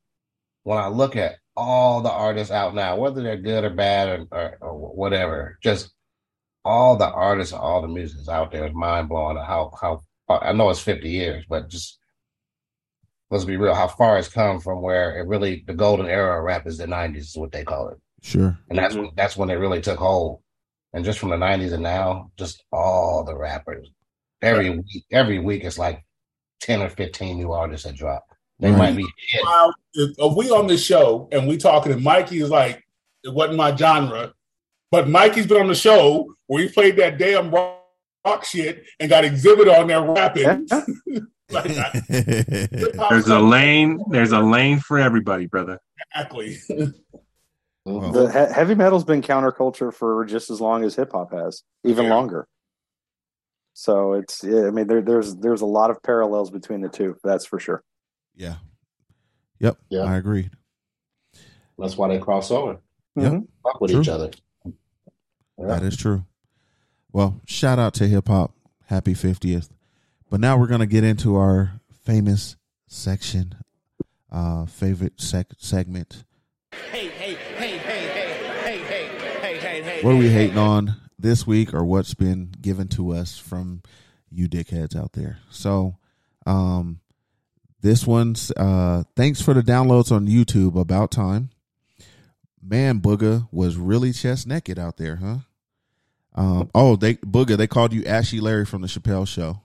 when I look at all the artists out now, whether they're good or bad or, or, or whatever, just all the artists, all the musicians out there is mind blowing. How how I know it's fifty years, but just let's be real, how far it's come from where it really the golden era of rap is the nineties, is what they call it, Sure. and that's when that's when it really took hold. And just from the nineties and now, just all the rappers, every week, every week it's like ten or fifteen new artists that drop. They Right. might be hit. Wow, if, if we on the show and we talking, and Mikey is like, it wasn't my genre, but Mikey's been on the show where he played that damn rock, rock shit and got Xzibit on there rapping. [laughs] [laughs] like, I- [laughs] There's a lane. There's a lane for everybody, brother. exactly. The he- heavy metal's been counterculture for just as long as hip hop has, even Yeah. longer. So it's, yeah, I mean, there, there's there's a lot of parallels between the two. That's for sure. Yeah. Yep. Yeah. I agree. That's why they cross over. Yep. Fuck with True. each other. Yeah. That is true. Well, shout out to hip hop. Happy 50th. But now we're going to get into our famous section, uh, favorite sec- segment. Hey, hey, hey, hey, hey, hey, hey, hey, hey, hey. What are we hating on this week or what's been given to us from you dickheads out there? So, um, this one's, uh, thanks for the downloads on YouTube. About time. Man, Booga was really chest naked out there, huh? Um, oh, they Booga, they called you Ashy Larry from the Chappelle Show.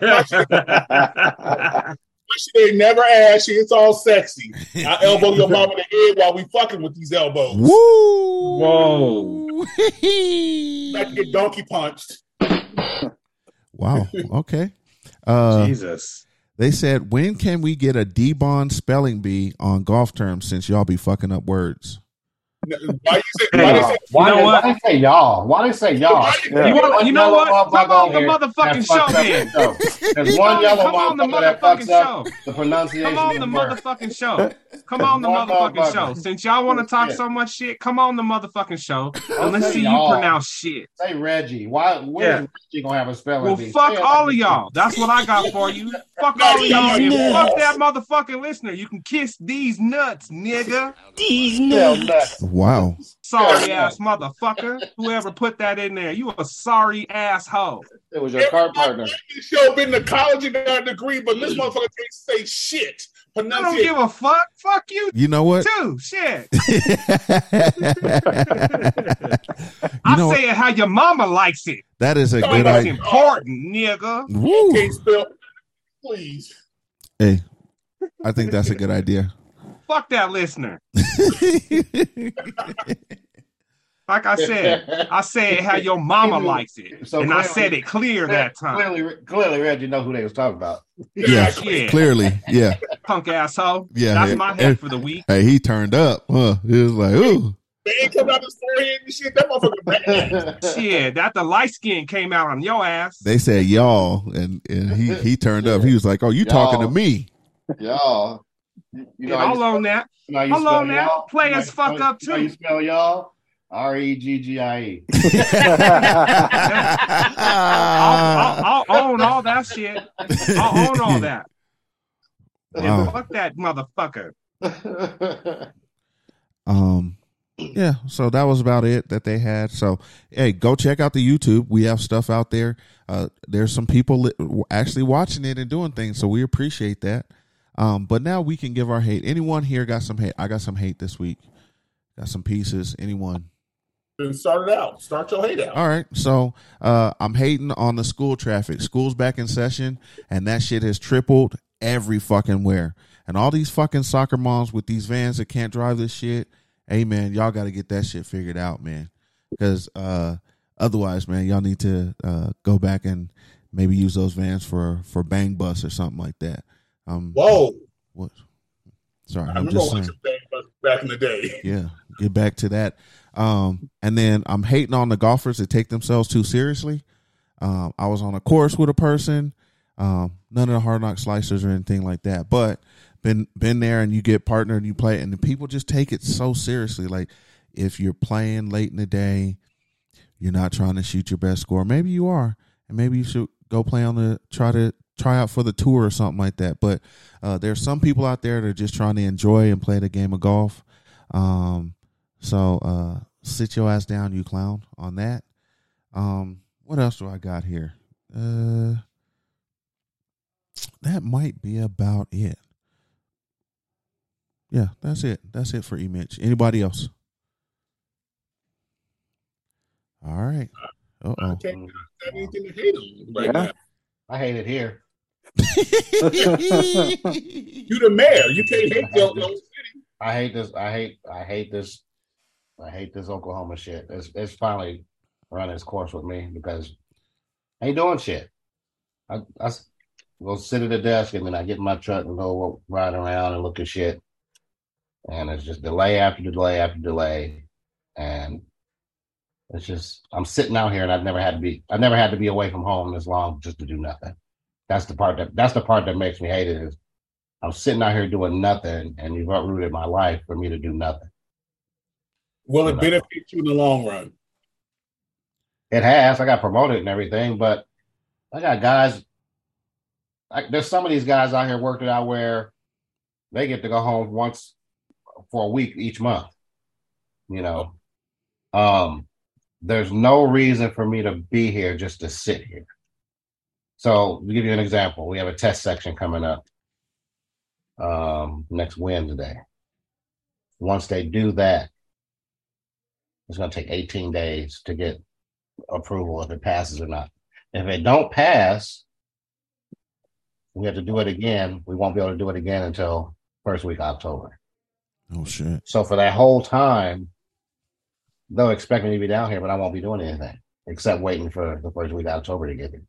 My shit ain't never ashy. It's all sexy. I elbow your mom in the head while we fucking with these elbows. Woo! Whoa. Like get donkey punched. Wow. Okay. Uh, Jesus. They said, when can we get a D bond spelling bee on golf terms since y'all be fucking up words? Why you say? Why they say? Why, You know they, what? why they say y'all? Why they say y'all? Yeah. You want- you know what? Come on the motherfucking show, fucks up then. the show. There's Come one on- yellow come on the motherfucking show. the pronunciation Come on the the motherfucking show. Come on the motherfucking show. Since y'all want to talk so much shit, come on the motherfucking show. And let's see you pronounce shit. Say Reggie. Why? When Yeah. is Reggie gonna have a spelling Well, bee? fuck all of y'all. That's what I got for you. Fuck all of y'all and fuck that motherfucking listener. You can kiss these nuts, nigga. These nuts. Nuts. Wow. Sorry ass motherfucker. Whoever put that in there, you a sorry asshole. It was your car partner. This show been to college and got a degree, but this motherfucker can't say shit. I don't give a fuck. Fuck you You know what? too. Shit. [laughs] you I know what? say it how your mama likes it. that is a Don't good That's idea. important, nigga. Woo. Can't spell. Please. Hey, I think that's a good idea. Fuck that listener. [laughs] Like I [laughs] said, I said how your mama likes it. So and I said it clear that time. Clearly, clearly, Reggie know who they was talking about. yeah, Yeah. clearly. Yeah. Punk asshole. Yeah. That's hey, my hey, head for the week. Hey, he turned up. Huh? He was like, ooh. Man ain't coming out his forehead and shit. That motherfucker bad. [laughs] Shit, that the light skin came out on your ass. They said y'all, and, and he, he turned up. He was like, oh, you talking to me. y'all. You You know, how all you, on that. you how you Hold on now. y'all? Play You know as how fuck up, you know how too. You spell y'all? R E G G I E. [laughs] I'll, I'll, I'll own all that shit. I'll own all that. Wow. And fuck that motherfucker. [laughs] Um, yeah. So that was about it that they had. So hey, go check out the YouTube. We have stuff out there. Uh, there's some people li- actually watching it and doing things, so we appreciate that. Um, but now we can give our hate. Anyone here got some hate? I got some hate this week. Got some pieces. Anyone? Then start it out. Start your hate out. All right. So uh, I'm hating on the school traffic. School's back in session, and that shit has tripled every fucking where. And all these fucking soccer moms with these vans that can't drive this shit. Hey man, y'all got to get that shit figured out, man. Because uh, otherwise, man, y'all need to uh, go back and maybe use those vans for for bang bus or something like that. Um, Whoa. What? Sorry, I I'm remember just saying. Back in the day. Yeah, get back to that. Um, and then I'm hating on the golfers that take themselves too seriously. Um, I was on a course with a person, um, none of the hard knock slicers or anything like that, but been been there and you get partnered and you play and the people just take it so seriously. Like if you're playing late in the day, you're not trying to shoot your best score. Maybe you are, and maybe you should go play on the try to try out for the tour or something like that. But uh, there's some people out there that are just trying to enjoy and play the game of golf. Um, so uh, sit your ass down, you clown, on that. Um, what else do I got here? Uh, that might be about it. Yeah, that's it. That's it for E-Mitch. Anybody else? All right. Uh I oh. can't have anything to hate on right Yeah. I hate it here. [laughs] You the mayor. You can't hate your own city. I hate this. I hate. I hate this. I hate this Oklahoma shit. It's it's finally running its course with me because I ain't doing shit. I, I go sit at the desk and then I get in my truck and go ride around and look at shit. And it's just delay after delay after delay, and it's just I'm sitting out here and I've never had to be. I've never had to be away from home this long just to do nothing. That's the part that that's the part that makes me hate it is I'm sitting out here doing nothing, and you've uprooted my life for me to do nothing. Will it benefit you in the long run? It has. I got promoted and everything, but I got guys. There's some of these guys out here worked it out where they get to go home once for a week each month. You know, um, there's no reason for me to be here just to sit here. So, to give you an example, we have a test section coming up um, next Wednesday. Once they do that, it's going to take 18 days to get approval if it passes or not. If it don't pass, we have to do it again. We won't be able to do it again until first week of October. Oh shit. So for that whole time, they'll expect me to be down here, but I won't be doing anything except waiting for the first week of October to get here.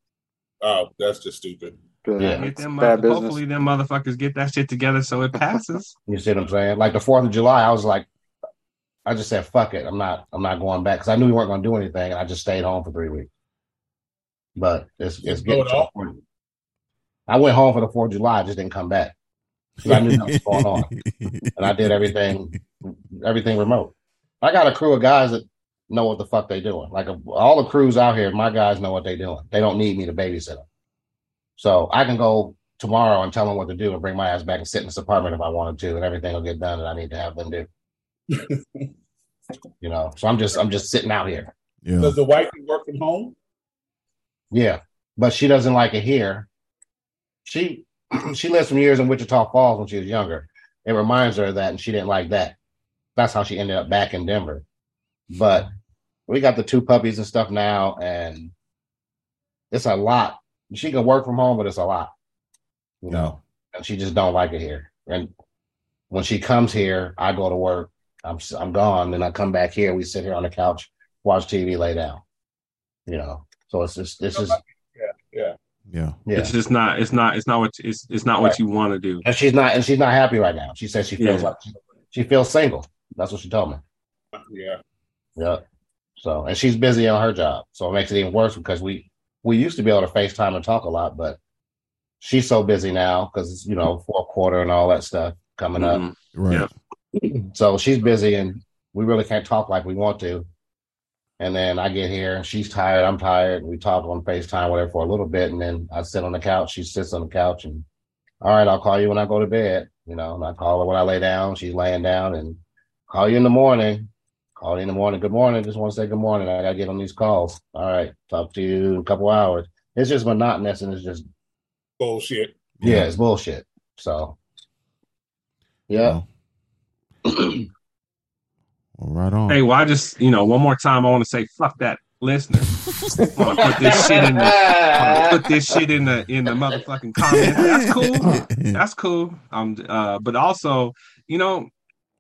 Oh, that's just stupid. Yeah. Get them bad mother- business. hopefully them motherfuckers get that shit together so it passes. [laughs] You see what I'm saying? Like the Fourth of July, I was like, I just said, "Fuck it, I'm not, I'm not going back," because I knew we weren't going to do anything, and I just stayed home for three weeks. But it's it's blow getting. it to the I went home for the Fourth of July, I just didn't come back because I knew something was going on, [laughs] and I did everything, everything remote. I got a crew of guys that know what the fuck they doing. Like all the crews out here, my guys know what they doing. They don't need me to babysit them, so I can go tomorrow and tell them what to do and bring my ass back and sit in this apartment if I wanted to, and everything will get done that I need to have them do. [laughs] you know, so I'm just I'm just sitting out here. Yeah. Does the wife work from home? Yeah, but she doesn't like it here. She [clears throat] she lived some years in Wichita Falls when she was younger. It reminds her of that, and she didn't like that. That's how she ended up back in Denver. But we got the two puppies and stuff now, and it's a lot. She can work from home, but it's a lot, you know. And she just don't like it here. And when she comes here, I go to work. I'm I'm gone, then I come back here. We sit here on the couch, watch TV, lay down. You know, so it's just it's just Yeah, yeah. Yeah. yeah. It's just not. It's not. It's not what. It's it's not what you want to do. and she's not and she's not happy right now. She says she feels Yeah. like she feels single. That's what she told me. Yeah. Yeah. So and she's busy on her job, so it makes it even worse because we we used to be able to FaceTime and talk a lot, but she's so busy now because you know fourth quarter and all that stuff coming Mhm. Right. up. So she's busy and we really can't talk like we want to. And then I get here and she's tired, I'm tired. We talk on FaceTime, whatever, for a little bit, and then I sit on the couch. She sits on the couch and all right, I'll call you when I go to bed. You know, and I call her when I lay down. She's laying down and call you in the morning. Call in the morning. Good morning. Just want to say good morning. I gotta get on these calls. All right, talk to you in a couple hours. It's just monotonous and it's just Bullshit. yeah, it's bullshit. So yeah. Well, right on. Hey, well, I just you know one more time I want to say fuck that listener. I want to put this shit in the I wanna put this shit in the in the motherfucking comments. That's cool. [laughs] That's cool. Um, uh, but also, you know,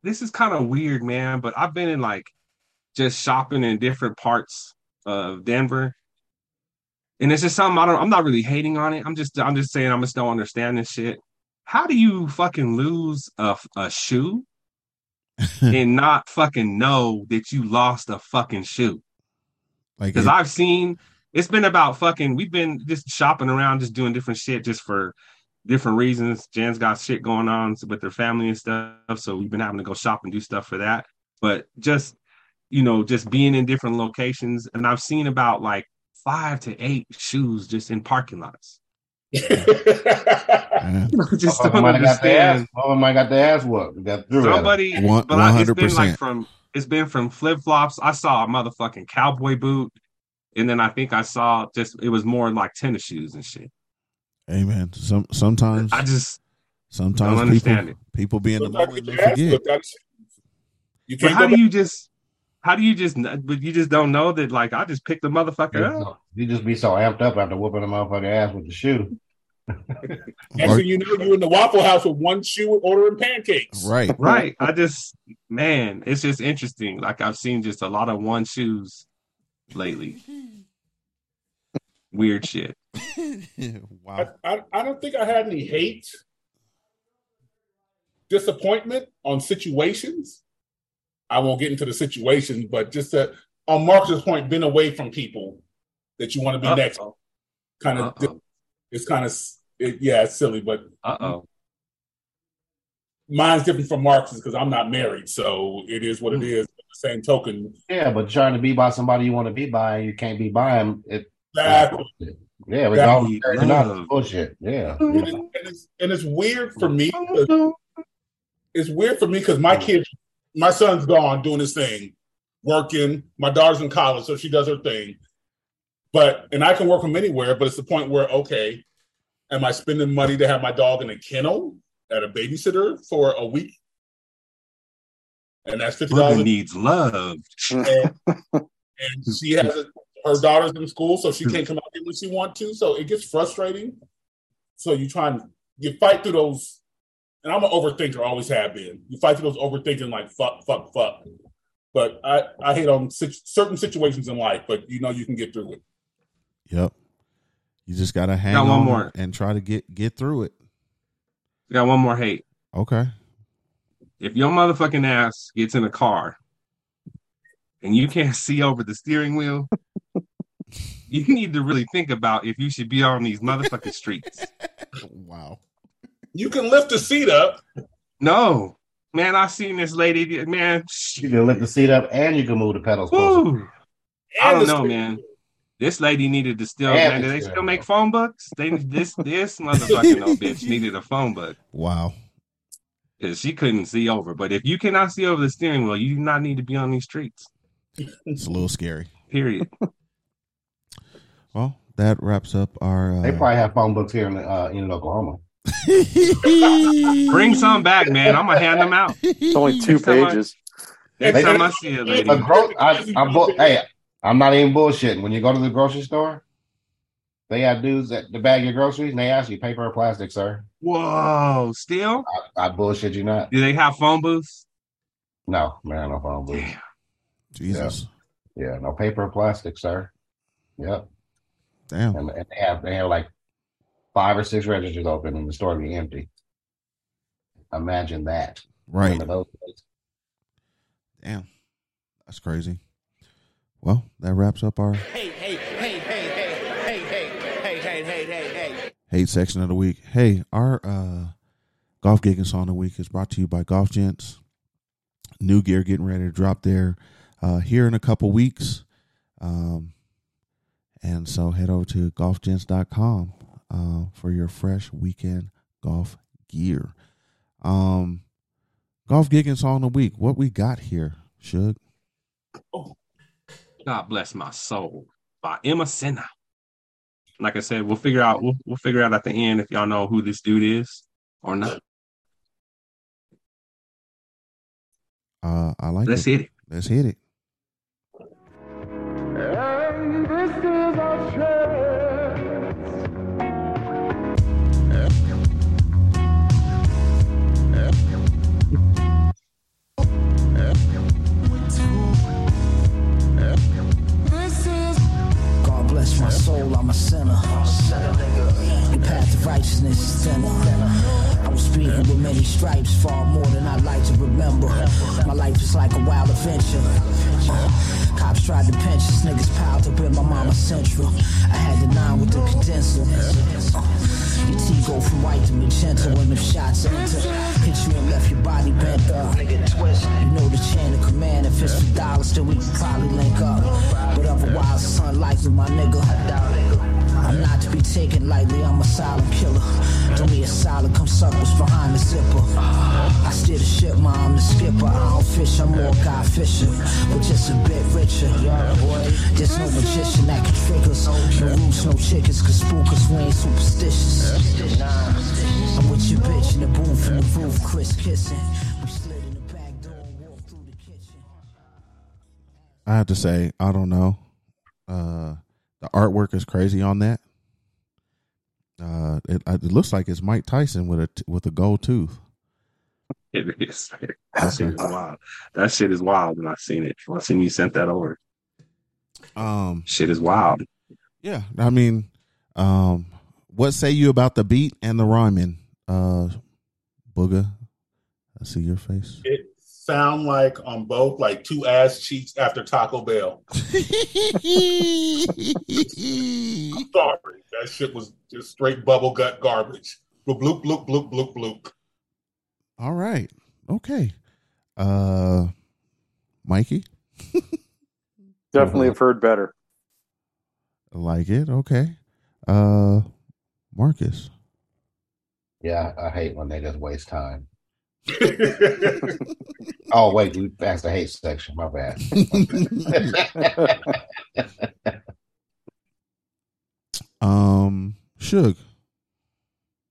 this is kind of weird, man. But I've been in like just shopping in different parts of Denver, and it's just something I don't. I'm not really hating on it. I'm just I'm just saying I'm just don't understand this shit. How do you fucking lose a a shoe [laughs] and not fucking know that you lost a fucking shoe? Like Because I've seen it's been about fucking. We've been just shopping around, just doing different shit, just for different reasons. Jan's got shit going on with their family and stuff, so we've been having to go shop and do stuff for that. But just you know, just being in different locations, and I've seen about like five to eight shoes just in parking lots. [laughs] I just don't Motherfucker might have got their ass. understand. Motherfucker might got their ass whooped. Got through. Somebody, One- but I, it's been like from it's been from flip flops. I saw a motherfucking cowboy boot, and then I think I saw just it was more like tennis shoes and shit. Amen. Some sometimes I just sometimes don't understand people people be in the Sometimes moment get they forget. whipped out of shit. You But can't how do you just how do you just but you just don't know that like I just picked the motherfucker up? You just be so amped up after whooping a motherfucker ass with the shoe. [laughs] Next thing you know, you're in the Waffle House with one shoe ordering pancakes. Right. [laughs] Right. I just man, it's just interesting. Like I've seen just a lot of one shoes lately. [laughs] Weird shit. [laughs] wow. I, I, I don't think I had any hate, disappointment on situations. I won't get into the situations, but just that on Marcus's point, been away from people that you want to be next. Uh-oh. Kind of, Uh-oh. it's kind of, it, yeah, it's silly, but Uh oh. mine's different from Marcus's because I'm not married, so it is what it is. But the same token, Yeah, but trying to be by somebody you want to be by you can't be by them, it, Exactly. yeah, regardless Need of marriage or not, it's bullshit. Yeah. and, it's, and, it's, and it's weird for me. It's weird for me because my kids, my son's gone doing his thing, working. My daughter's in college, so she does her thing. But and I can work from anywhere. But it's the point where okay, am I spending money to have my dog in a kennel at a babysitter for a week? And that's fifty Brother dollars. needs love. And, and she has a, her daughter's in school, so she hmm. can't come out here when she want to. So it gets frustrating. So you try and you fight through those. And I'm an overthinker, always have been. You fight through those overthinking, like fuck, fuck, fuck. But I, I hate on sit- certain situations in life, but you know you can get through it. Yep. You just gotta hang Got one on more. and try to get get through it. Got one more hate. Okay. If your motherfucking ass gets in a car and you can't [laughs] see over the steering wheel, you need to really think about if you should be on these motherfucking streets. [laughs] Wow. You can lift the seat up. No, man, I seen this lady. Man, You can lift the seat up and you can move the pedals I don't know, man. This lady needed to still. Man, do they still make phone books? They this this [laughs] motherfucking old bitch needed a phone book Wow. because she couldn't see over. But if you cannot see over the steering wheel, you do not need to be on these streets. It's a little scary. Period. [laughs] Well, that wraps up our uh, They probably have phone books here in uh, in Oklahoma. [laughs] Bring some back, man. I'm gonna hand them out. It's only two Next I- pages. Next time I see a lady. A gro- I, I bu- hey, I'm not even bullshitting. When you go to the grocery store, they have dudes that to bag your groceries and they ask you paper or plastic, sir. Whoa, still? I, I bullshit you not. Do they have phone booths? No, man, no phone booth. Jesus. Yeah, no paper or plastic, sir. Yep. Damn. And, and they have they have like five or six registers open and the store be empty. Imagine that. Right. Those. Damn. That's crazy. Well, that wraps up our Hey, hey, hey, hey, hey, hey, hey, hey, hey, hey, hey, hey. hate section of the week. Hey, our uh golf gigging song of the week is brought to you by Golf Gents. New gear getting ready to drop there uh here in a couple weeks. Um and so head over to golfgents.com uh for your fresh weekend golf gear. Um golf gigging song of the week. What we got here, Shug? God bless my soul by Imma Sinner. Like I said, we'll figure out we'll, we'll figure out at the end if y'all know who this dude is or not. Uh I like it. Let's it. hit it. Let's hit it. Thinner. I was beaten with many stripes, far more than I'd like to remember. My life is like a wild adventure. Cops tried to pinch us, niggas piled up in my mama's central. I had the nine with the condenser. Your T go from white to magenta when the shots enter. Hit you and left your body bent up. You know the chain of command if it's for dollars, then we could probably link up. But otherwise, it's unlikely, my nigga. I'm not to be taken lightly, I'm a silent killer. Don't be a solid, come suck what's behind the zipper. I steer the ship, ma, I'm the skipper. I don't fish, I'm more guy fishing. But just a bit richer. There's no magician that can trick us. No roots, no chickens, cause spook us, we ain't superstitious. I'm with your bitch in the booth, in the roof, Chris kissing. I have to say, I don't know. Uh, the artwork is crazy on that. Uh, it, it looks like it's Mike Tyson with a with a gold tooth. It is. That shit is wild. That shit is wild when I seen it. When I seen you sent that over. Um, shit is wild. Yeah, I mean, um, what say you about the beat and the rhyming? Uh, Booga, I see your face. It sound like on both like two ass cheeks after Taco Bell. [laughs] I'm sorry, that shit was just straight bubble gut garbage. Bloop bloop bloop bloop bloop bloop. All right, okay. Uh, Mikey, [laughs] Definitely have heard better. like it. Okay. Uh, Marcus. Yeah, I hate when they just waste time. [laughs] oh wait, you passed the hate section. My bad. [laughs] Um, Suge.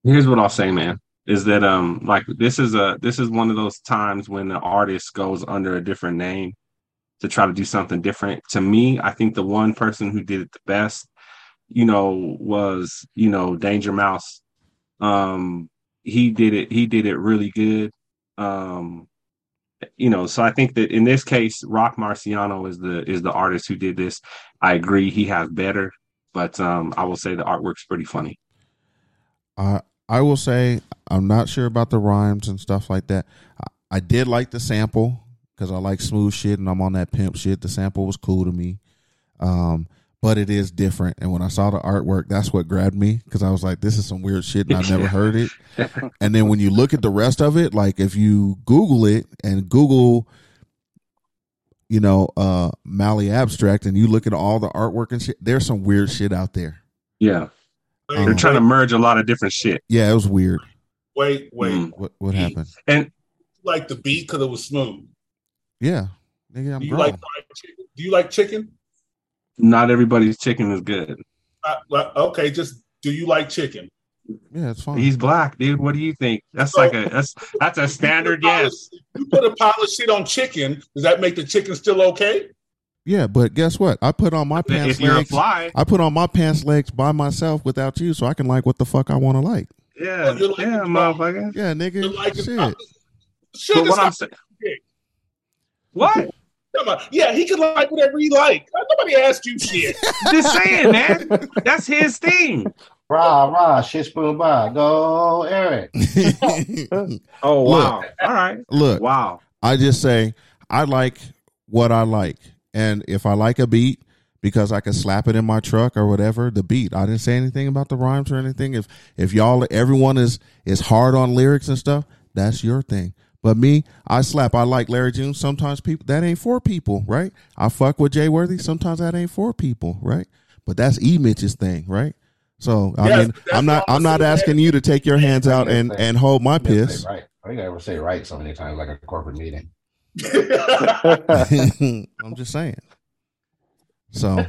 Here's what I'll say, man. Is that um like this is a this is one of those times when the artist goes under a different name to try to do something different. To me, I think the one person who did it the best, you know, was you know Danger Mouse. Um, he did it. He did it really good. Um, you know, so I think that in this case, Roc Marciano is the is the artist who did this. I agree, he has better, but um, I will say the artwork's pretty funny. I I will say I'm not sure about the rhymes and stuff like that. I, I did like the sample because I like smooth shit and I'm on that pimp shit. The sample was cool to me, um, but it is different. And when I saw the artwork, that's what grabbed me because I was like, "This is some weird shit," and I've never heard it. [laughs] [laughs] And then when you look at the rest of it, like if you Google it and Google, you know, uh Mally Abstract, and you look at all the artwork and shit, there's some weird shit out there. Yeah, Um, they're trying to merge a lot of different shit. Yeah, it was weird. Wait, wait. Mm. What what happened? And Like the beat because it was smooth. Yeah, nigga, I'm Do you grown. like? Do you like chicken? Not everybody's chicken is good. Uh, well, okay, just do you like chicken? Yeah, it's fine. He's black, dude. What do you think? That's like a that's that's a standard yes. You put a pile of shit on chicken. Does that make the chicken still okay? Yeah, but guess what? I put on my pants If you're a legs. fly, I put on my pants legs by myself without you, so I can like what the fuck I want to like. yeah, yeah, motherfucker. Yeah, nigga. Shit. Sugar But what I'm stop- saying, what? Come on. Yeah, he could like whatever he like. Nobody asked you shit. [laughs] Just saying, man. That's his thing. Rah rah, shit spoon by. Go Eric. Oh wow! Look. All right. Look, Wow. I just say I like what I like, and if I like a beat because I can slap it in my truck or whatever, the beat. I didn't say anything about the rhymes or anything. If if y'all everyone is is hard on lyrics and stuff, that's your thing. But me, I slap. I like Larry June. Sometimes people that ain't for people, right? I fuck with Jay Worthy. Sometimes that ain't for people, right? But that's E Mitch's thing, right? So I Yes, mean, I'm not I'm not asking you to take your hands out and and hold my piss. Right. I think I ever say right so many times like a corporate meeting. [laughs] I'm just saying. So,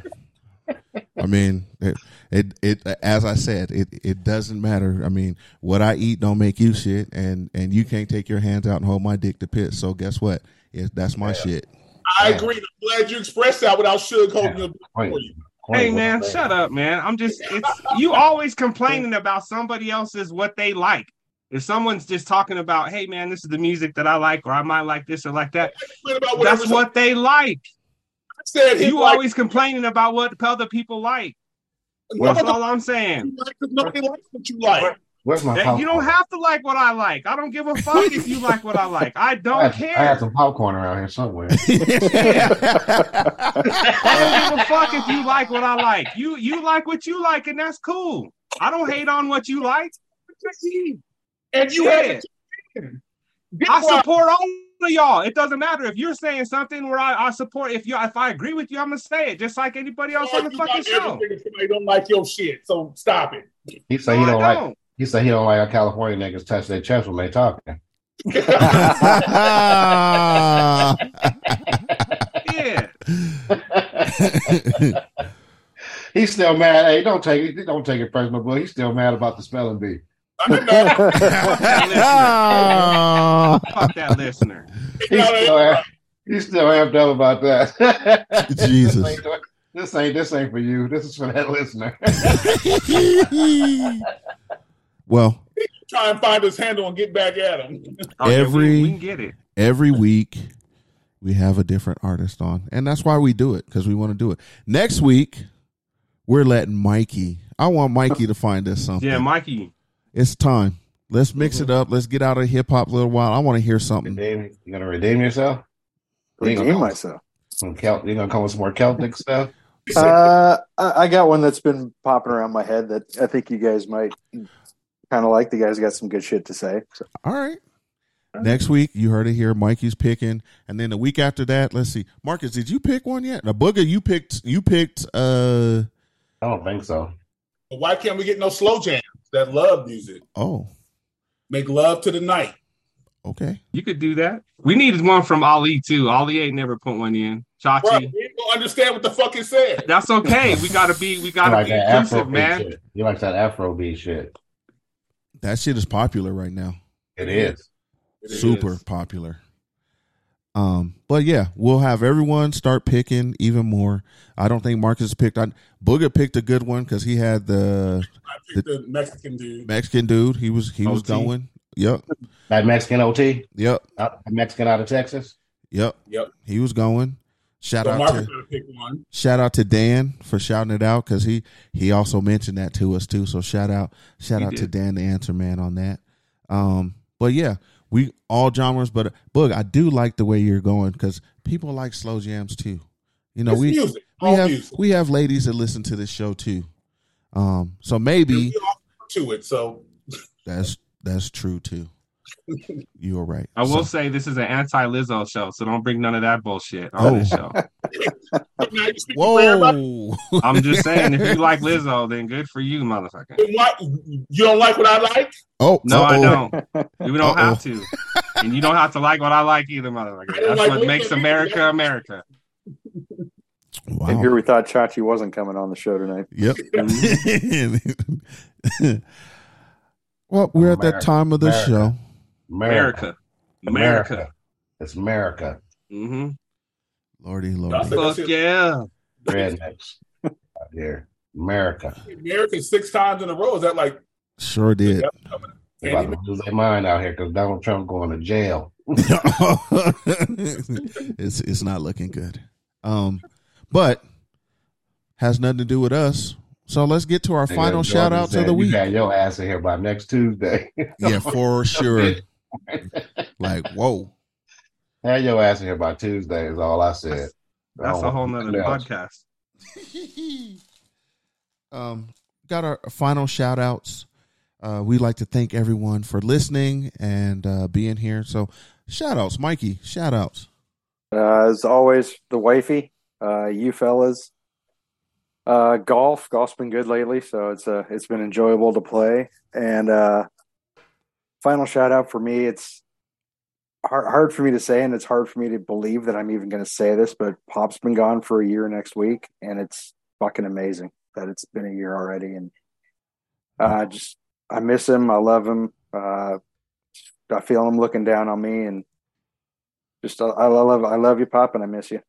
I mean, it, it, it, as I said, it, it doesn't matter. I mean, what I eat don't make you shit, and, and you can't take your hands out and hold my dick to piss. So guess what? It, that's my shit. I agree. I'm glad you expressed that without Suge holding your for you. Hey man, shut up, man. I'm just it's you always complaining about somebody else's what they like. If someone's just talking about, hey man, this is the music that I like, or I might like this or like that, that's what they like. I said You liked- always complaining about what other people like. That's all I'm saying. Nobody likes what you like. Where's my popcorn? you don't have to like what I like. I don't give a fuck if you like what I like. I [laughs] I don't had, care. I had some popcorn around here somewhere. [laughs] I don't give a fuck if you like what I like. You you like what you like, and that's cool. I don't hate on what you like. And you Yeah. have I support all of y'all. It doesn't matter if you're saying something where I, I support. If you, if I agree with you, I'm gonna say it, just like anybody else on the fucking show. everything somebody don't like your shit, so stop it. He say he No, I don't like. don't. He say he don't like how California niggas touch their chest when they talking. [laughs] Yeah. [laughs] He's still mad. Hey, don't take it. Don't take it personal, but he's still mad about the spelling bee. Fuck that listener. He's still, he's still amped up about that. [laughs] Jesus. This ain't this ain't for you. This is for that listener. [laughs] well, Try and find his handle and get back at him. Oh, yeah, we- every we can get it. every week we have a different artist on, and that's why we do it because we want to do it. Next week we're letting Mikey. I want Mikey to find us something. Yeah, Mikey. It's time. Let's mix it up. Let's get out of hip hop a little while. I want to hear something. Redeem, you gonna redeem yourself? You ain't Redeem gonna- myself. Some Celt, you gonna come with some more Celtic [laughs] stuff? Uh, I I got one that's been popping around my head that I think you guys might kind of like. The guys got some good shit to say. So. All right. Next week, you heard it here. Mikey's picking, and then the week after that, let's see. Marcus, did you pick one yet? Now, Booger, you picked. You picked. uh I don't think so. But why can't we get no slow jams that love music? Oh, Make love to the night. okay. You could do that. We needed one from Ali too. Ali ain't never put one in. Bro, Chachi. we don't understand what the fuck it said. That's okay. We gotta be. We gotta like be that Afro inclusive, man. shit. You like that Afro beat shit. That shit is popular right now. It is. It Super is. popular. Um, but yeah, we'll have everyone start picking even more. I don't think Marcus picked. I, Booger picked a good one because he had the I picked the Mexican dude. Mexican dude. He was he was going. Yep, That Mexican OT, yep, uh, Mexican out of Texas. yep. Yep. He was going. Shout So out Marcus to gotta pick one. shout out to Dan for shouting it out because he he also mentioned that to us too. So shout out shout He out to. Dan the answer man on that. Um, but yeah, we all genres, but Boog, I do like the way you're going because people like slow jams too. You know, It's we music. we All have music. we have ladies that listen to this show too. Um, so maybe to it. So [laughs] that's that's true too. You are right. I So- will say this is an anti Lizzo show, so don't bring none of that bullshit on this show. [laughs] now you speak for everybody. Whoa! I'm just saying, if you like Lizzo, then good for you, motherfucker. What? You don't like what I like? oh No, I uh-oh. don't. You don't Uh-oh. have to, and you don't have to like what I like either, motherfucker. That's like what Lizzo makes either. America America. Wow. And here we thought Chachi wasn't coming on the show tonight. Yep. [laughs] well, we're at that time of the America. show. America, America. It's America. Mm-hmm. Lordy, lordy. said that Fuck yeah. Rednecks out here. America. American six times in a row. Is that like Sure did. They're about to lose their mind out here because Donald Trump going to jail. [laughs] it's it's not looking good. Um, but has nothing to do with us. So let's get to our Nigga, final Jordan shout out of said, the You week. got your ass in here by next Tuesday. Yeah, for sure. [laughs] Like, whoa. Have your ass in here by Tuesday is all I said. That's I a whole nother podcast. [laughs] um, got our final shout outs. Uh, we'd like to thank everyone for listening and uh, being here. So, shout outs, Mikey, shout outs. Uh, as always, the wifey, uh, you fellas. Uh, golf, golf's been good lately, so it's uh, it's been enjoyable to play. And uh, final shout out for me, it's hard, hard for me to say, and it's hard for me to believe that I'm even going to say this, but Pop's been gone for a year next week, and it's fucking amazing that it's been a year already. And uh, just I miss him, I love him. Uh, I feel him looking down on me, and just I, I love I love you, Pop, and I miss you.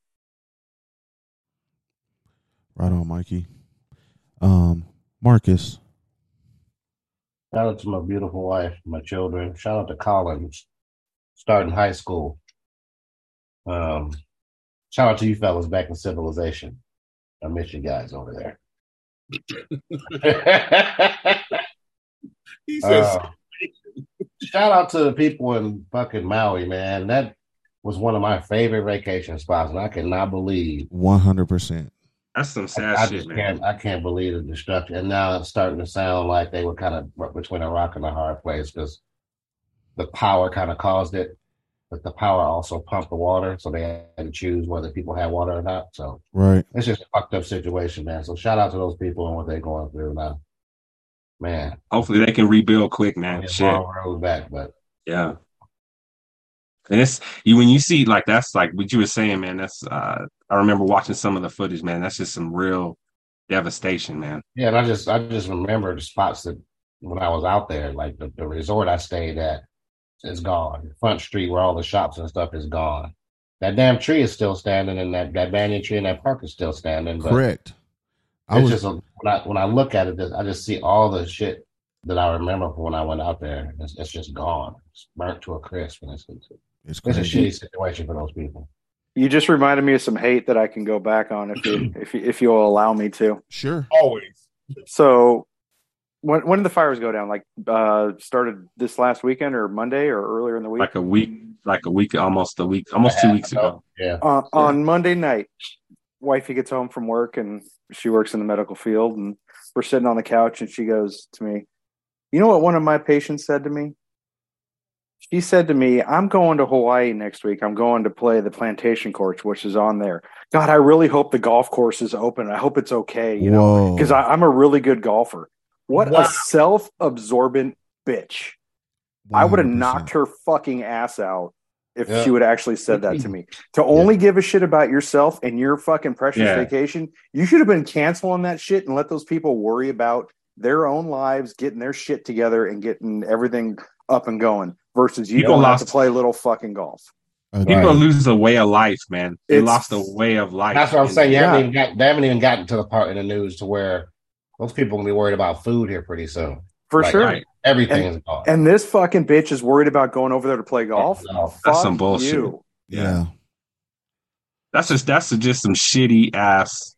Right on, Mikey. Um, Marcus. Shout out to my beautiful wife, my children. Shout out to Collins, starting high school. Um, shout out to you fellas back in civilization. I miss you guys over there. [laughs] he says? Uh, shout out to the people in fucking Maui, man. That was one of my favorite vacation spots, and I cannot believe One hundred percent. That's some sad I shit, just man. can't. I can't believe the destruction. And now it's starting to sound like they were kind of between a rock and a hard place because the power kind of caused it. but the power also pumped the water, so they had to choose whether people had water or not. So Right. it's just a fucked up situation, man. So shout out to those people and what they're going through now. Man, Hopefully they can rebuild quick, man. it's Shit. long road back, but Yeah. And it's you when you see like that's like what you were saying, man. That's uh I remember watching some of the footage, man. That's just some real devastation, man. yeah, and I just I just remember the spots that when I was out there, like the, the resort I stayed at is gone. Front Street where all the shops and stuff is gone. That damn tree is still standing, and that, that banyan tree in that park is still standing. But Correct. I it's was just a, when I when I look at it, I just see all the shit that I remember from when I went out there. It's, it's just gone. It's burnt to a crisp, and it's it's, it's, it's a shitty situation for those people. You just reminded me of some hate that I can go back on if you if you, if you'll allow me to. Sure. Always. So when when did the fires go down? Like uh started this last weekend or Monday or earlier in the week? Like a week, like a week, almost a week, almost two weeks ago. Yeah. on, on Monday night, wifey gets home from work and she works in the medical field, and we're sitting on the couch, and she goes to me, "You know what? One of my patients said to me. She said to me, "I'm going to Hawaii next week. I'm going to play the plantation course, which is on there. God, I really hope the golf course is open. I hope it's okay. You know, because I'm a really good golfer. What Wow. a self-absorbent bitch." I would have knocked her fucking ass out if Yeah. she would have actually said that to me. To only give a shit about yourself and your fucking precious Yeah. vacation, you should have been canceling that shit and let those people worry about their own lives, getting their shit together and getting everything up and going versus you People don't lost- to play little fucking golf. Agreed. People lose a way of life, man. They It's- lost a way of life. That's what I'm saying. You Yeah. haven't even got they haven't even gotten to the part in the news to where those people will be worried about food here pretty soon. For Like, sure. right. Everything is gone. And this fucking bitch is worried about going over there to play golf. No, Fuck that's some bullshit. You. yeah. That's just that's just some shitty ass.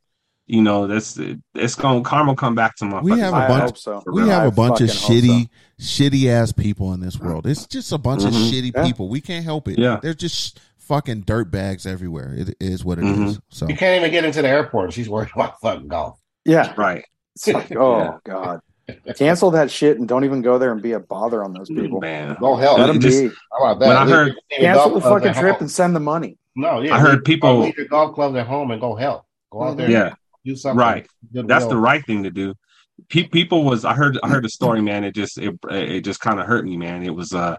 You know, that's it's going to karma come back to my. We have a bunch- hope so. We have I a bunch of fucking hope shitty, shitty ass people in this world. It's just a bunch of Mhm. shitty Yeah. people. We can't help it. Yeah. They're just fucking dirt bags everywhere. It is what it is. Mhm. So You can't even get into the airport. She's worried [laughs] about fucking golf. Yeah. Right. It's like, [laughs] oh Yeah. god, cancel that shit and don't even go there and be a bother on those people. Man. Go help. Let them just- be. How about that? When I Leave- heard- Cancel the fucking trip home. and send the money. No, yeah. I heard leave- people- leave your golf clubs at home and go help. Go out there. and Yeah. Do something. Right. That's the right thing to do. Pe- people was I heard I heard a story, man. It just it it just kind of hurt me, man. It was uh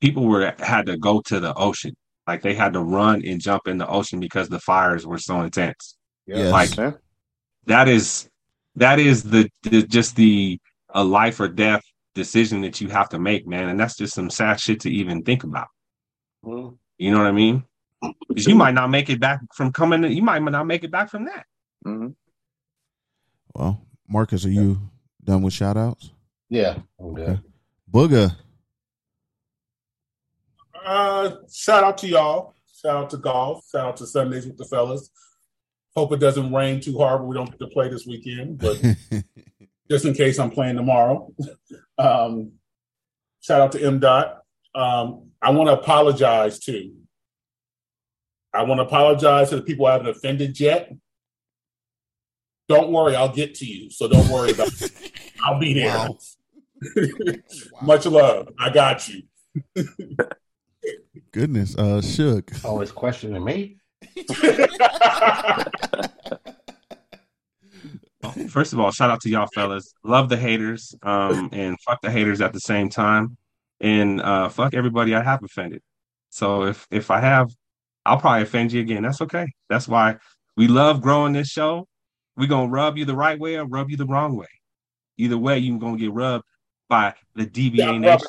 people were had to go to the ocean, like they had to run and jump in the ocean because the fires were so intense. yes. Like Yeah. that is that is the, the just the a life or death decision that you have to make, man. And that's just some sad shit to even think about. Mhm. You know what I mean? 'Cause you might not make it back from coming. You might not make it back from that. hmm well, Marcus, are you done with shout outs? Yeah. I'm good. Okay. Booger. Uh, shout out to y'all. Shout out to golf. Shout out to Sundays with the fellas. Hope it doesn't rain too hard, but we don't get to play this weekend. But [laughs] just in case I'm playing tomorrow. Um, shout out to M. Dot. Um, I want to apologize too. I want to apologize to the people I haven't offended yet. Don't worry, I'll get to you. So don't worry about it. [laughs] I'll be there. Wow. [laughs] Much love. I got you. Goodness, uh, shook. Always questioning me. [laughs] First of all, shout out to y'all fellas. Love the haters, um, and fuck the haters at the same time, and uh, fuck everybody I have offended. So if if I have, I'll probably offend you again. That's okay. That's why we love growing this show. We're gonna rub you the right way or rub you the wrong way. Either way, you're gonna get rubbed by the DBA Stop Nation. rubbing.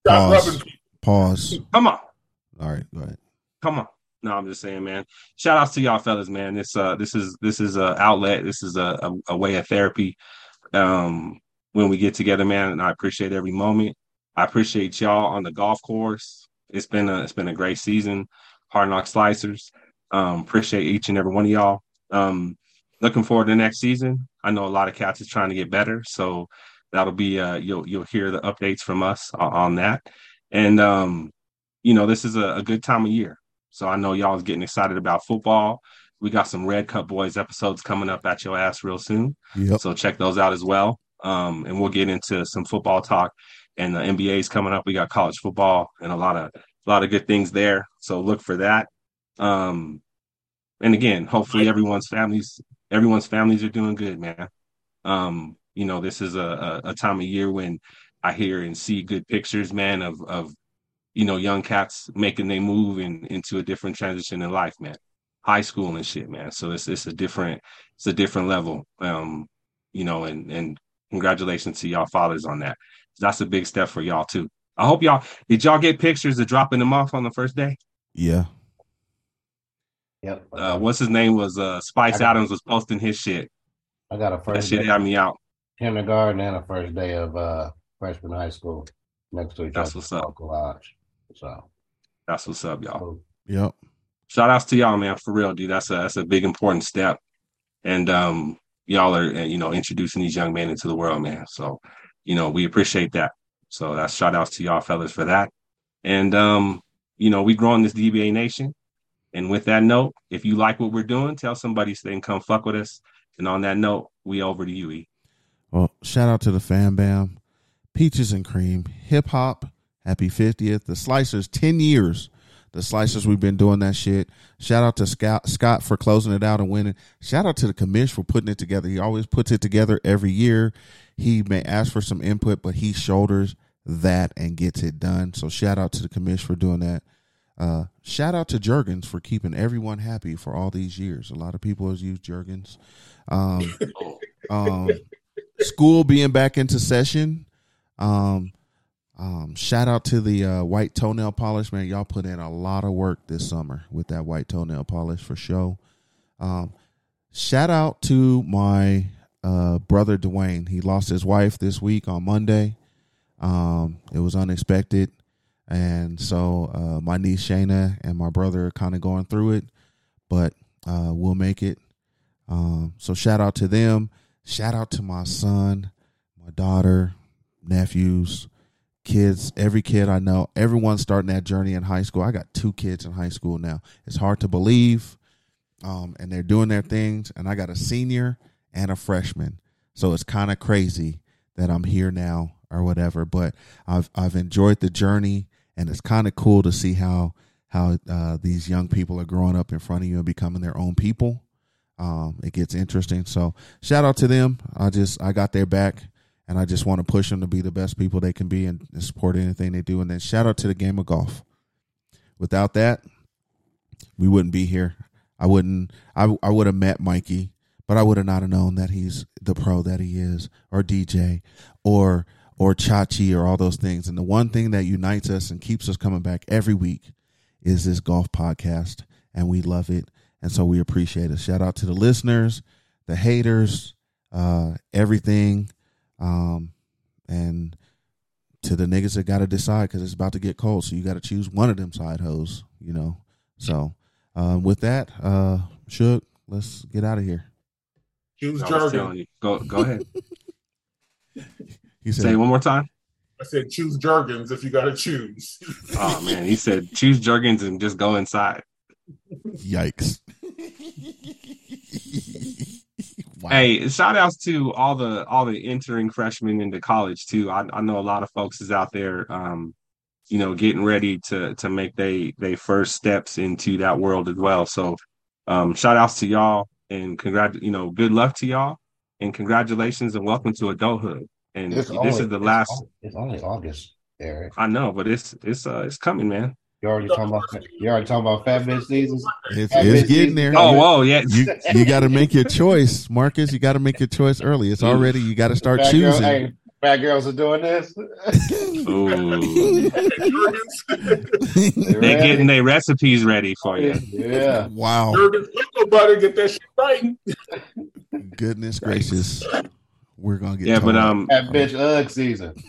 Stop Pause. rubbing. Pause. Come on. All right, go ahead. Come on. No, I'm just saying, man. Shout outs to y'all fellas, man. This uh this is this is a outlet. This is a, a, a way of therapy. Um when we get together, man, and I appreciate every moment. I appreciate y'all on the golf course. It's been a it's been a great season. Hard knock slicers. Um, appreciate each and every one of y'all. Um, looking forward to next season. I know a lot of cats is trying to get better, so that'll be uh you'll you'll hear the updates from us on, on that. And um, you know, this is a, a good time of year. So I know y'all is getting excited about football. We got some Red Cup Boys episodes coming up at your ass real soon. Yep. So check those out as well. Um, and we'll get into some football talk. And the NBA is coming up. We got college football and a lot of a lot of good things there. So look for that. Um, and again, hopefully everyone's families, everyone's families are doing good, man. Um, you know, this is a, a, a time of year when I hear and see good pictures, man, of of you know young cats making they move in, into a different transition in life, man. High school and shit, man. So it's it's a different it's a different level. Um, you know, and and congratulations to y'all fathers on that. That's a big step for y'all too. I hope y'all did y'all get pictures of dropping them off on the first day? Yeah. Yep. Uh, what's his name was uh Spice got- Adams was posting his shit. I got a first That first shit day had me out. kindergarten and a first day of uh freshman high school next to each That's other. what's up. Local Lodge. So That's what's up, y'all. Yep. Shout outs to y'all, man, for real, dude. That's a that's a big important step. And um y'all are uh, you know introducing these young men into the world, man. So, you know, we appreciate that. So that's shout outs to y'all fellas for that. And um, you know, we growing this DBA nation. And with that note, if you like what we're doing, tell somebody so they can come fuck with us. And on that note, we over to you, E. Well, shout out to the Fam Bam, Peaches and Cream, Hip Hop, Happy 50th, the Slicers, 10 years. The Slicers, we've been doing that shit. Shout out to Scott, Scott for closing it out and winning. Shout out to the commish for putting it together. He always puts it together every year. He may ask for some input, but he shoulders that and gets it done. So shout out to the commish for doing that. Uh, shout out to Jergens for keeping everyone happy for all these years. A lot of people has used Jergens. Um, [laughs] um, school being back into session. Um, um, shout out to the uh, white toenail polish, man. Y'all put in a lot of work this summer with that white toenail polish for show. Um, shout out to my uh, brother Dwayne. He lost his wife this week on Monday. Um, it was unexpected. And so uh, my niece Shayna and my brother are kind of going through it, but uh, we'll make it. Um, so shout out to them. Shout out to my son, my daughter, nephews, kids, every kid I know. Everyone's starting that journey in high school. I got two kids in high school now. It's hard to believe. Um, and they're doing their things. And I got a senior and a freshman. So it's kind of crazy that I'm here now or whatever. But I've I've enjoyed the journey and it's kind of cool to see how how uh, these young people are growing up in front of you and becoming their own people. Um, it gets interesting. So shout out to them. I just I got their back, and I just want to push them to be the best people they can be and, and support anything they do. And then shout out to the game of golf. Without that, we wouldn't be here. I wouldn't. I I would have met Mikey, but I would have not have known that he's the pro that he is, or DJ, or or Chachi, or all those things. And the one thing that unites us and keeps us coming back every week is this golf podcast, and we love it, and so we appreciate it. Shout out to the listeners, the haters, uh, everything, um, and to the niggas that got to decide because it's about to get cold, so you got to choose one of them side hoes, you know. So um, with that, uh, Shook, let's get out of here. Choose I Jergens. Go go ahead. [laughs] He said, Say it one more time. I said choose Jergens if you got to choose. [laughs] Oh man, he said choose Jergens and just go inside. Yikes. [laughs] Hey, shout outs to all the all the entering freshmen into college too. I, I know a lot of folks is out there um, you know, getting ready to to make they they first steps into that world as well. So um shout outs to y'all and congrat you know, good luck to y'all and congratulations and welcome to adulthood. And It's this only- is the last It's only August, Eric. I know, but it's it's uh it's coming, man. You already talking about you already talking about fat bitch seasons. It's, Fat it's bitch getting season there. coming. Oh, whoa, yeah. You you got to make your choice, Marcus. You got to make your choice early. It's already you got to start Fat girl- choosing. hey, fat girls are doing this. Ooh. [laughs] They're getting their recipes ready for you. Yeah. Wow. Jergens cocoa butter, get that shit right. Goodness gracious. We're gonna get Yeah, but um that bitch ugg season. [laughs]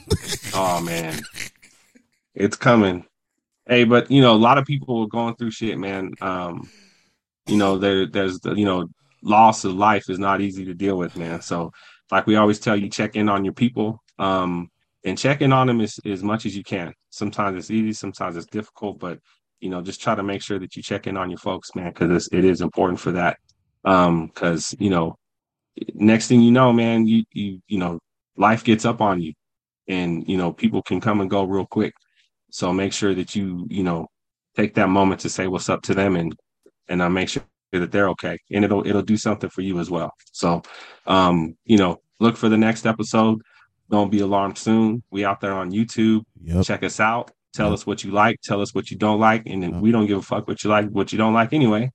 Oh man, it's coming. Hey, but you know, a lot of people are going through shit, man. Um, you know, there, there's the, you know, loss of life is not easy to deal with, man. So, like we always tell you, check in on your people, um, and check in on them as, as much as you can. Sometimes it's easy, sometimes it's difficult, but you know, just try to make sure that you check in on your folks, man, because it is important for that. Um, because you know, next thing you know, man, you you you know, life gets up on you, and you know, people can come and go real quick. So make sure that you, you know, take that moment to say what's up to them and and uh, make sure that they're okay. And it'll it'll do something for you as well. So um, you know, look for the next episode. Don't be alarmed soon. We out there on YouTube. Yep. Check us out. Tell us what you like. Tell us what you don't like. And then we don't give a fuck what you like, what you don't like anyway.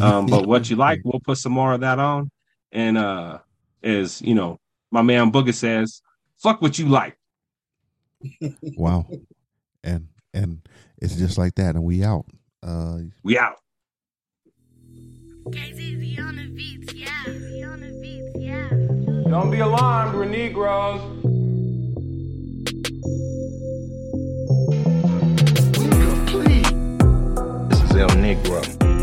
Um, but what [laughs] you like, we'll put some more of that on. And uh as you know, my man Booger says, fuck what you like. Wow. And and it's just like that, and we out. Uh, We out. Don't be alarmed, we're Negroes. This is El Negro.